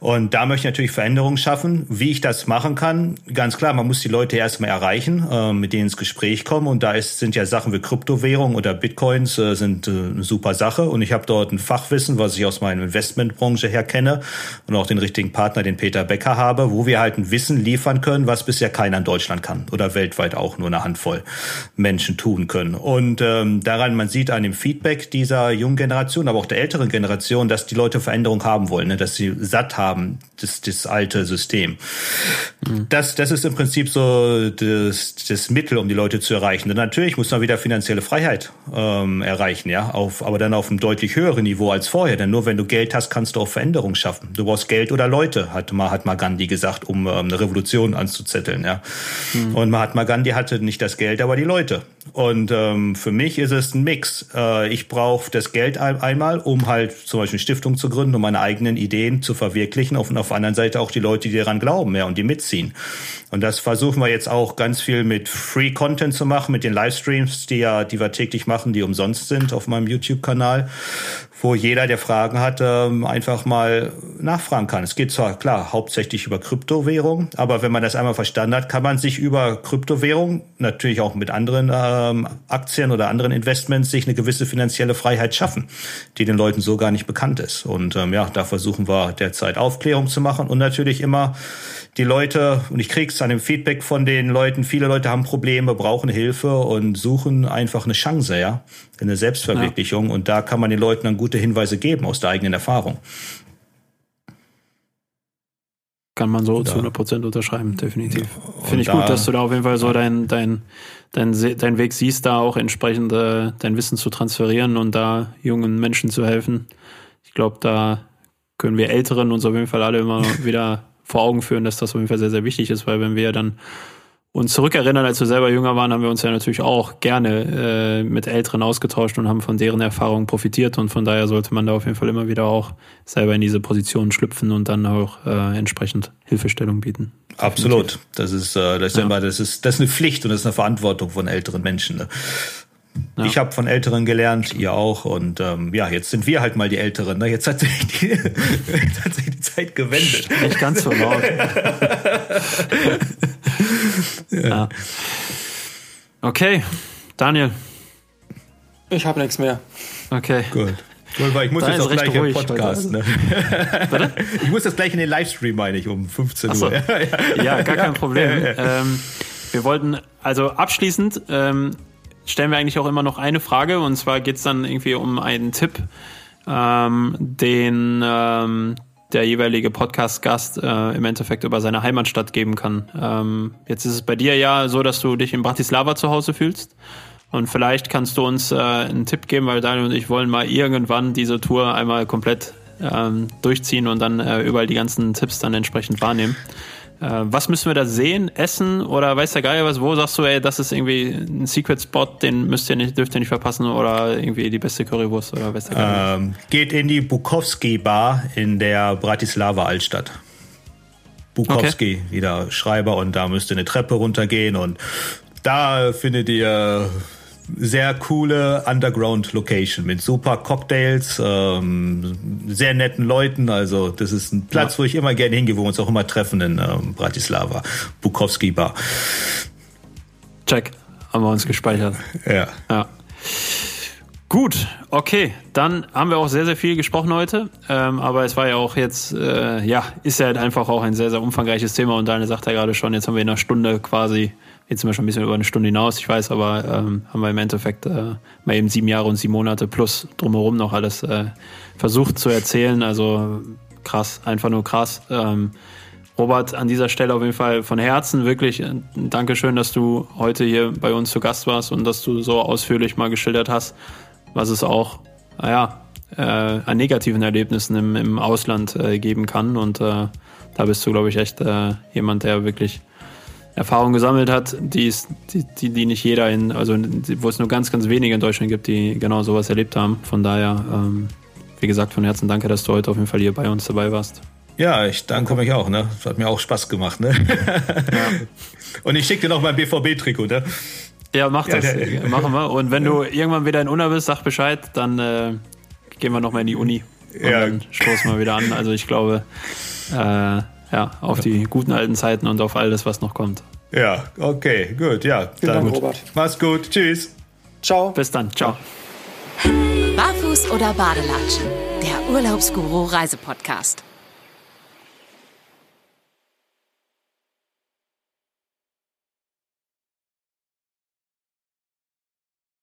Und da möchte ich natürlich Veränderungen schaffen. Wie ich das machen kann, ganz klar, man muss die Leute erstmal erreichen, äh, mit denen ins Gespräch kommen. Und da ist, sind ja Sachen wie Kryptowährung oder Bitcoins äh, sind äh, eine super Sache. Und ich habe dort ein Fachwissen, was ich aus meiner Investmentbranche her kenne und auch den richtigen Partner, den Peter Becker habe, wo wir halt ein Wissen liefern können, was bisher keiner in Deutschland kann oder weltweit auch nur eine Handvoll Menschen tun können. Und ähm, daran, man sieht an dem Feedback dieser jungen Generation, aber auch der älteren Generation, dass die Leute Veränderung haben wollen, ne? dass sie satt haben, das, das alte System. Mhm. Das, das ist im Prinzip so das, das Mittel, um die Leute zu erreichen. Denn natürlich muss man wieder finanzielle Freiheit ähm, erreichen, ja, auf, aber dann auf einem deutlich höheren Niveau als vorher. Denn nur wenn du Geld hast, kannst du auch Veränderung schaffen. Du brauchst Geld oder Leute Leute, hat, hat mal Gandhi gesagt, um ähm, eine Revolution anzuzetteln. Ja. Mhm. Und Mahatma Gandhi hatte nicht das Geld, aber die Leute. Und ähm, für mich ist es ein Mix. Äh, ich brauche das Geld ein, einmal, um halt zum Beispiel eine Stiftung zu gründen, um meine eigenen Ideen zu verwirklichen. Und auf der anderen Seite auch die Leute, die daran glauben ja, und die mitziehen. Und das versuchen wir jetzt auch ganz viel mit Free Content zu machen, mit den Livestreams, die ja, die wir täglich machen, die umsonst sind auf meinem YouTube-Kanal wo jeder, der Fragen hat, ähm, einfach mal nachfragen kann. Es geht zwar klar hauptsächlich über Kryptowährung, aber wenn man das einmal verstanden hat, kann man sich über Kryptowährung, natürlich auch mit anderen ähm, Aktien oder anderen Investments, sich eine gewisse finanzielle Freiheit schaffen, die den Leuten so gar nicht bekannt ist. Und ähm, ja, da versuchen wir derzeit Aufklärung zu machen und natürlich immer die Leute, und ich krieg's an dem Feedback von den Leuten, viele Leute haben Probleme, brauchen Hilfe und suchen einfach eine Chance, ja, eine Selbstverwirklichung. Ja. Und da kann man den Leuten dann gute Hinweise geben aus der eigenen Erfahrung. Kann man so zu 100 Prozent unterschreiben, definitiv. Ja, Finde ich da, gut, dass du da auf jeden Fall so dein, dein, dein, dein Weg siehst, da auch entsprechend äh, dein Wissen zu transferieren und da jungen Menschen zu helfen. Ich glaube, da können wir Älteren uns auf jeden Fall alle immer wieder vor Augen führen, dass das auf jeden Fall sehr, sehr wichtig ist, weil wenn wir dann uns zurückerinnern, als wir selber jünger waren, haben wir uns ja natürlich auch gerne äh, mit Älteren ausgetauscht und haben von deren Erfahrungen profitiert und von daher sollte man da auf jeden Fall immer wieder auch selber in diese Position schlüpfen und dann auch äh, entsprechend Hilfestellung bieten. Absolut. Das ist, äh, das, ist ja. immer, das ist das ist eine Pflicht und das ist eine Verantwortung von älteren Menschen. Ne? Ja. Ich habe von Älteren gelernt, ihr auch. Und ähm, ja, jetzt sind wir halt mal die Älteren. Ne? Jetzt, hat sich die, jetzt hat sich die Zeit gewendet. Nicht ganz so laut. ja. ja. Okay, Daniel. Ich habe nichts mehr. Okay. Gut. Gut, weil ich muss jetzt auch gleich im Podcast. Ne? ich muss jetzt gleich in den Livestream, meine ich, um 15 so. Uhr. Ja, ja, gar kein Problem. Ähm, wir wollten also abschließend ähm, stellen wir eigentlich auch immer noch eine Frage und zwar geht es dann irgendwie um einen Tipp, ähm, den ähm, der jeweilige Podcast-Gast äh, im Endeffekt über seine Heimatstadt geben kann. Ähm, jetzt ist es bei dir ja so, dass du dich in Bratislava zu Hause fühlst. Und vielleicht kannst du uns äh, einen Tipp geben, weil Daniel und ich wollen mal irgendwann diese Tour einmal komplett ähm, durchziehen und dann äh, überall die ganzen Tipps dann entsprechend wahrnehmen. Äh, was müssen wir da sehen, essen oder weiß der Geier was? Wo sagst du, ey, das ist irgendwie ein Secret Spot, den müsst ihr nicht, dürft ihr nicht verpassen oder irgendwie die beste Currywurst oder weiß der Geier ähm, Geht in die Bukowski Bar in der Bratislava Altstadt. Bukowski, okay. wieder Schreiber und da müsst ihr eine Treppe runtergehen und da findet ihr sehr coole Underground-Location mit super Cocktails, ähm, sehr netten Leuten. Also das ist ein Platz, ja. wo ich immer gerne hingehe, wo wir uns auch immer treffen in ähm, Bratislava. Bukowski Bar. Check. Haben wir uns gespeichert. Ja. Ja. Gut, okay, dann haben wir auch sehr, sehr viel gesprochen heute, ähm, aber es war ja auch jetzt, äh, ja, ist ja halt einfach auch ein sehr, sehr umfangreiches Thema und Daniel sagt ja gerade schon, jetzt haben wir in einer Stunde quasi Jetzt sind wir schon ein bisschen über eine Stunde hinaus, ich weiß, aber ähm, haben wir im Endeffekt äh, mal eben sieben Jahre und sieben Monate plus drumherum noch alles äh, versucht zu erzählen. Also krass, einfach nur krass. Ähm, Robert, an dieser Stelle auf jeden Fall von Herzen wirklich ein Dankeschön, dass du heute hier bei uns zu Gast warst und dass du so ausführlich mal geschildert hast, was es auch, naja, äh, an negativen Erlebnissen im, im Ausland äh, geben kann. Und äh, da bist du, glaube ich, echt äh, jemand, der wirklich Erfahrung gesammelt hat, die, ist, die, die, die nicht jeder in, also wo es nur ganz, ganz wenige in Deutschland gibt, die genau sowas erlebt haben. Von daher, ähm, wie gesagt, von Herzen danke, dass du heute auf jeden Fall hier bei uns dabei warst. Ja, ich danke mich auch. Ne? Das hat mir auch Spaß gemacht. Ne? Ja. Und ich schicke dir noch mein BVB-Trikot. Ne? Ja, mach das. Ja, machen wir. Und wenn du irgendwann wieder in Unna bist, sag Bescheid, dann äh, gehen wir nochmal in die Uni. Und ja. dann stoßen wir wieder an. Also ich glaube, äh, ja, auf die guten alten Zeiten und auf alles, was noch kommt. Ja, okay, gut, ja. Vielen dann Dank, Robert. Mach's gut. Tschüss. Ciao. Bis dann. Ciao. Barfuß oder Badelatschen? Der Urlaubsguru Reisepodcast.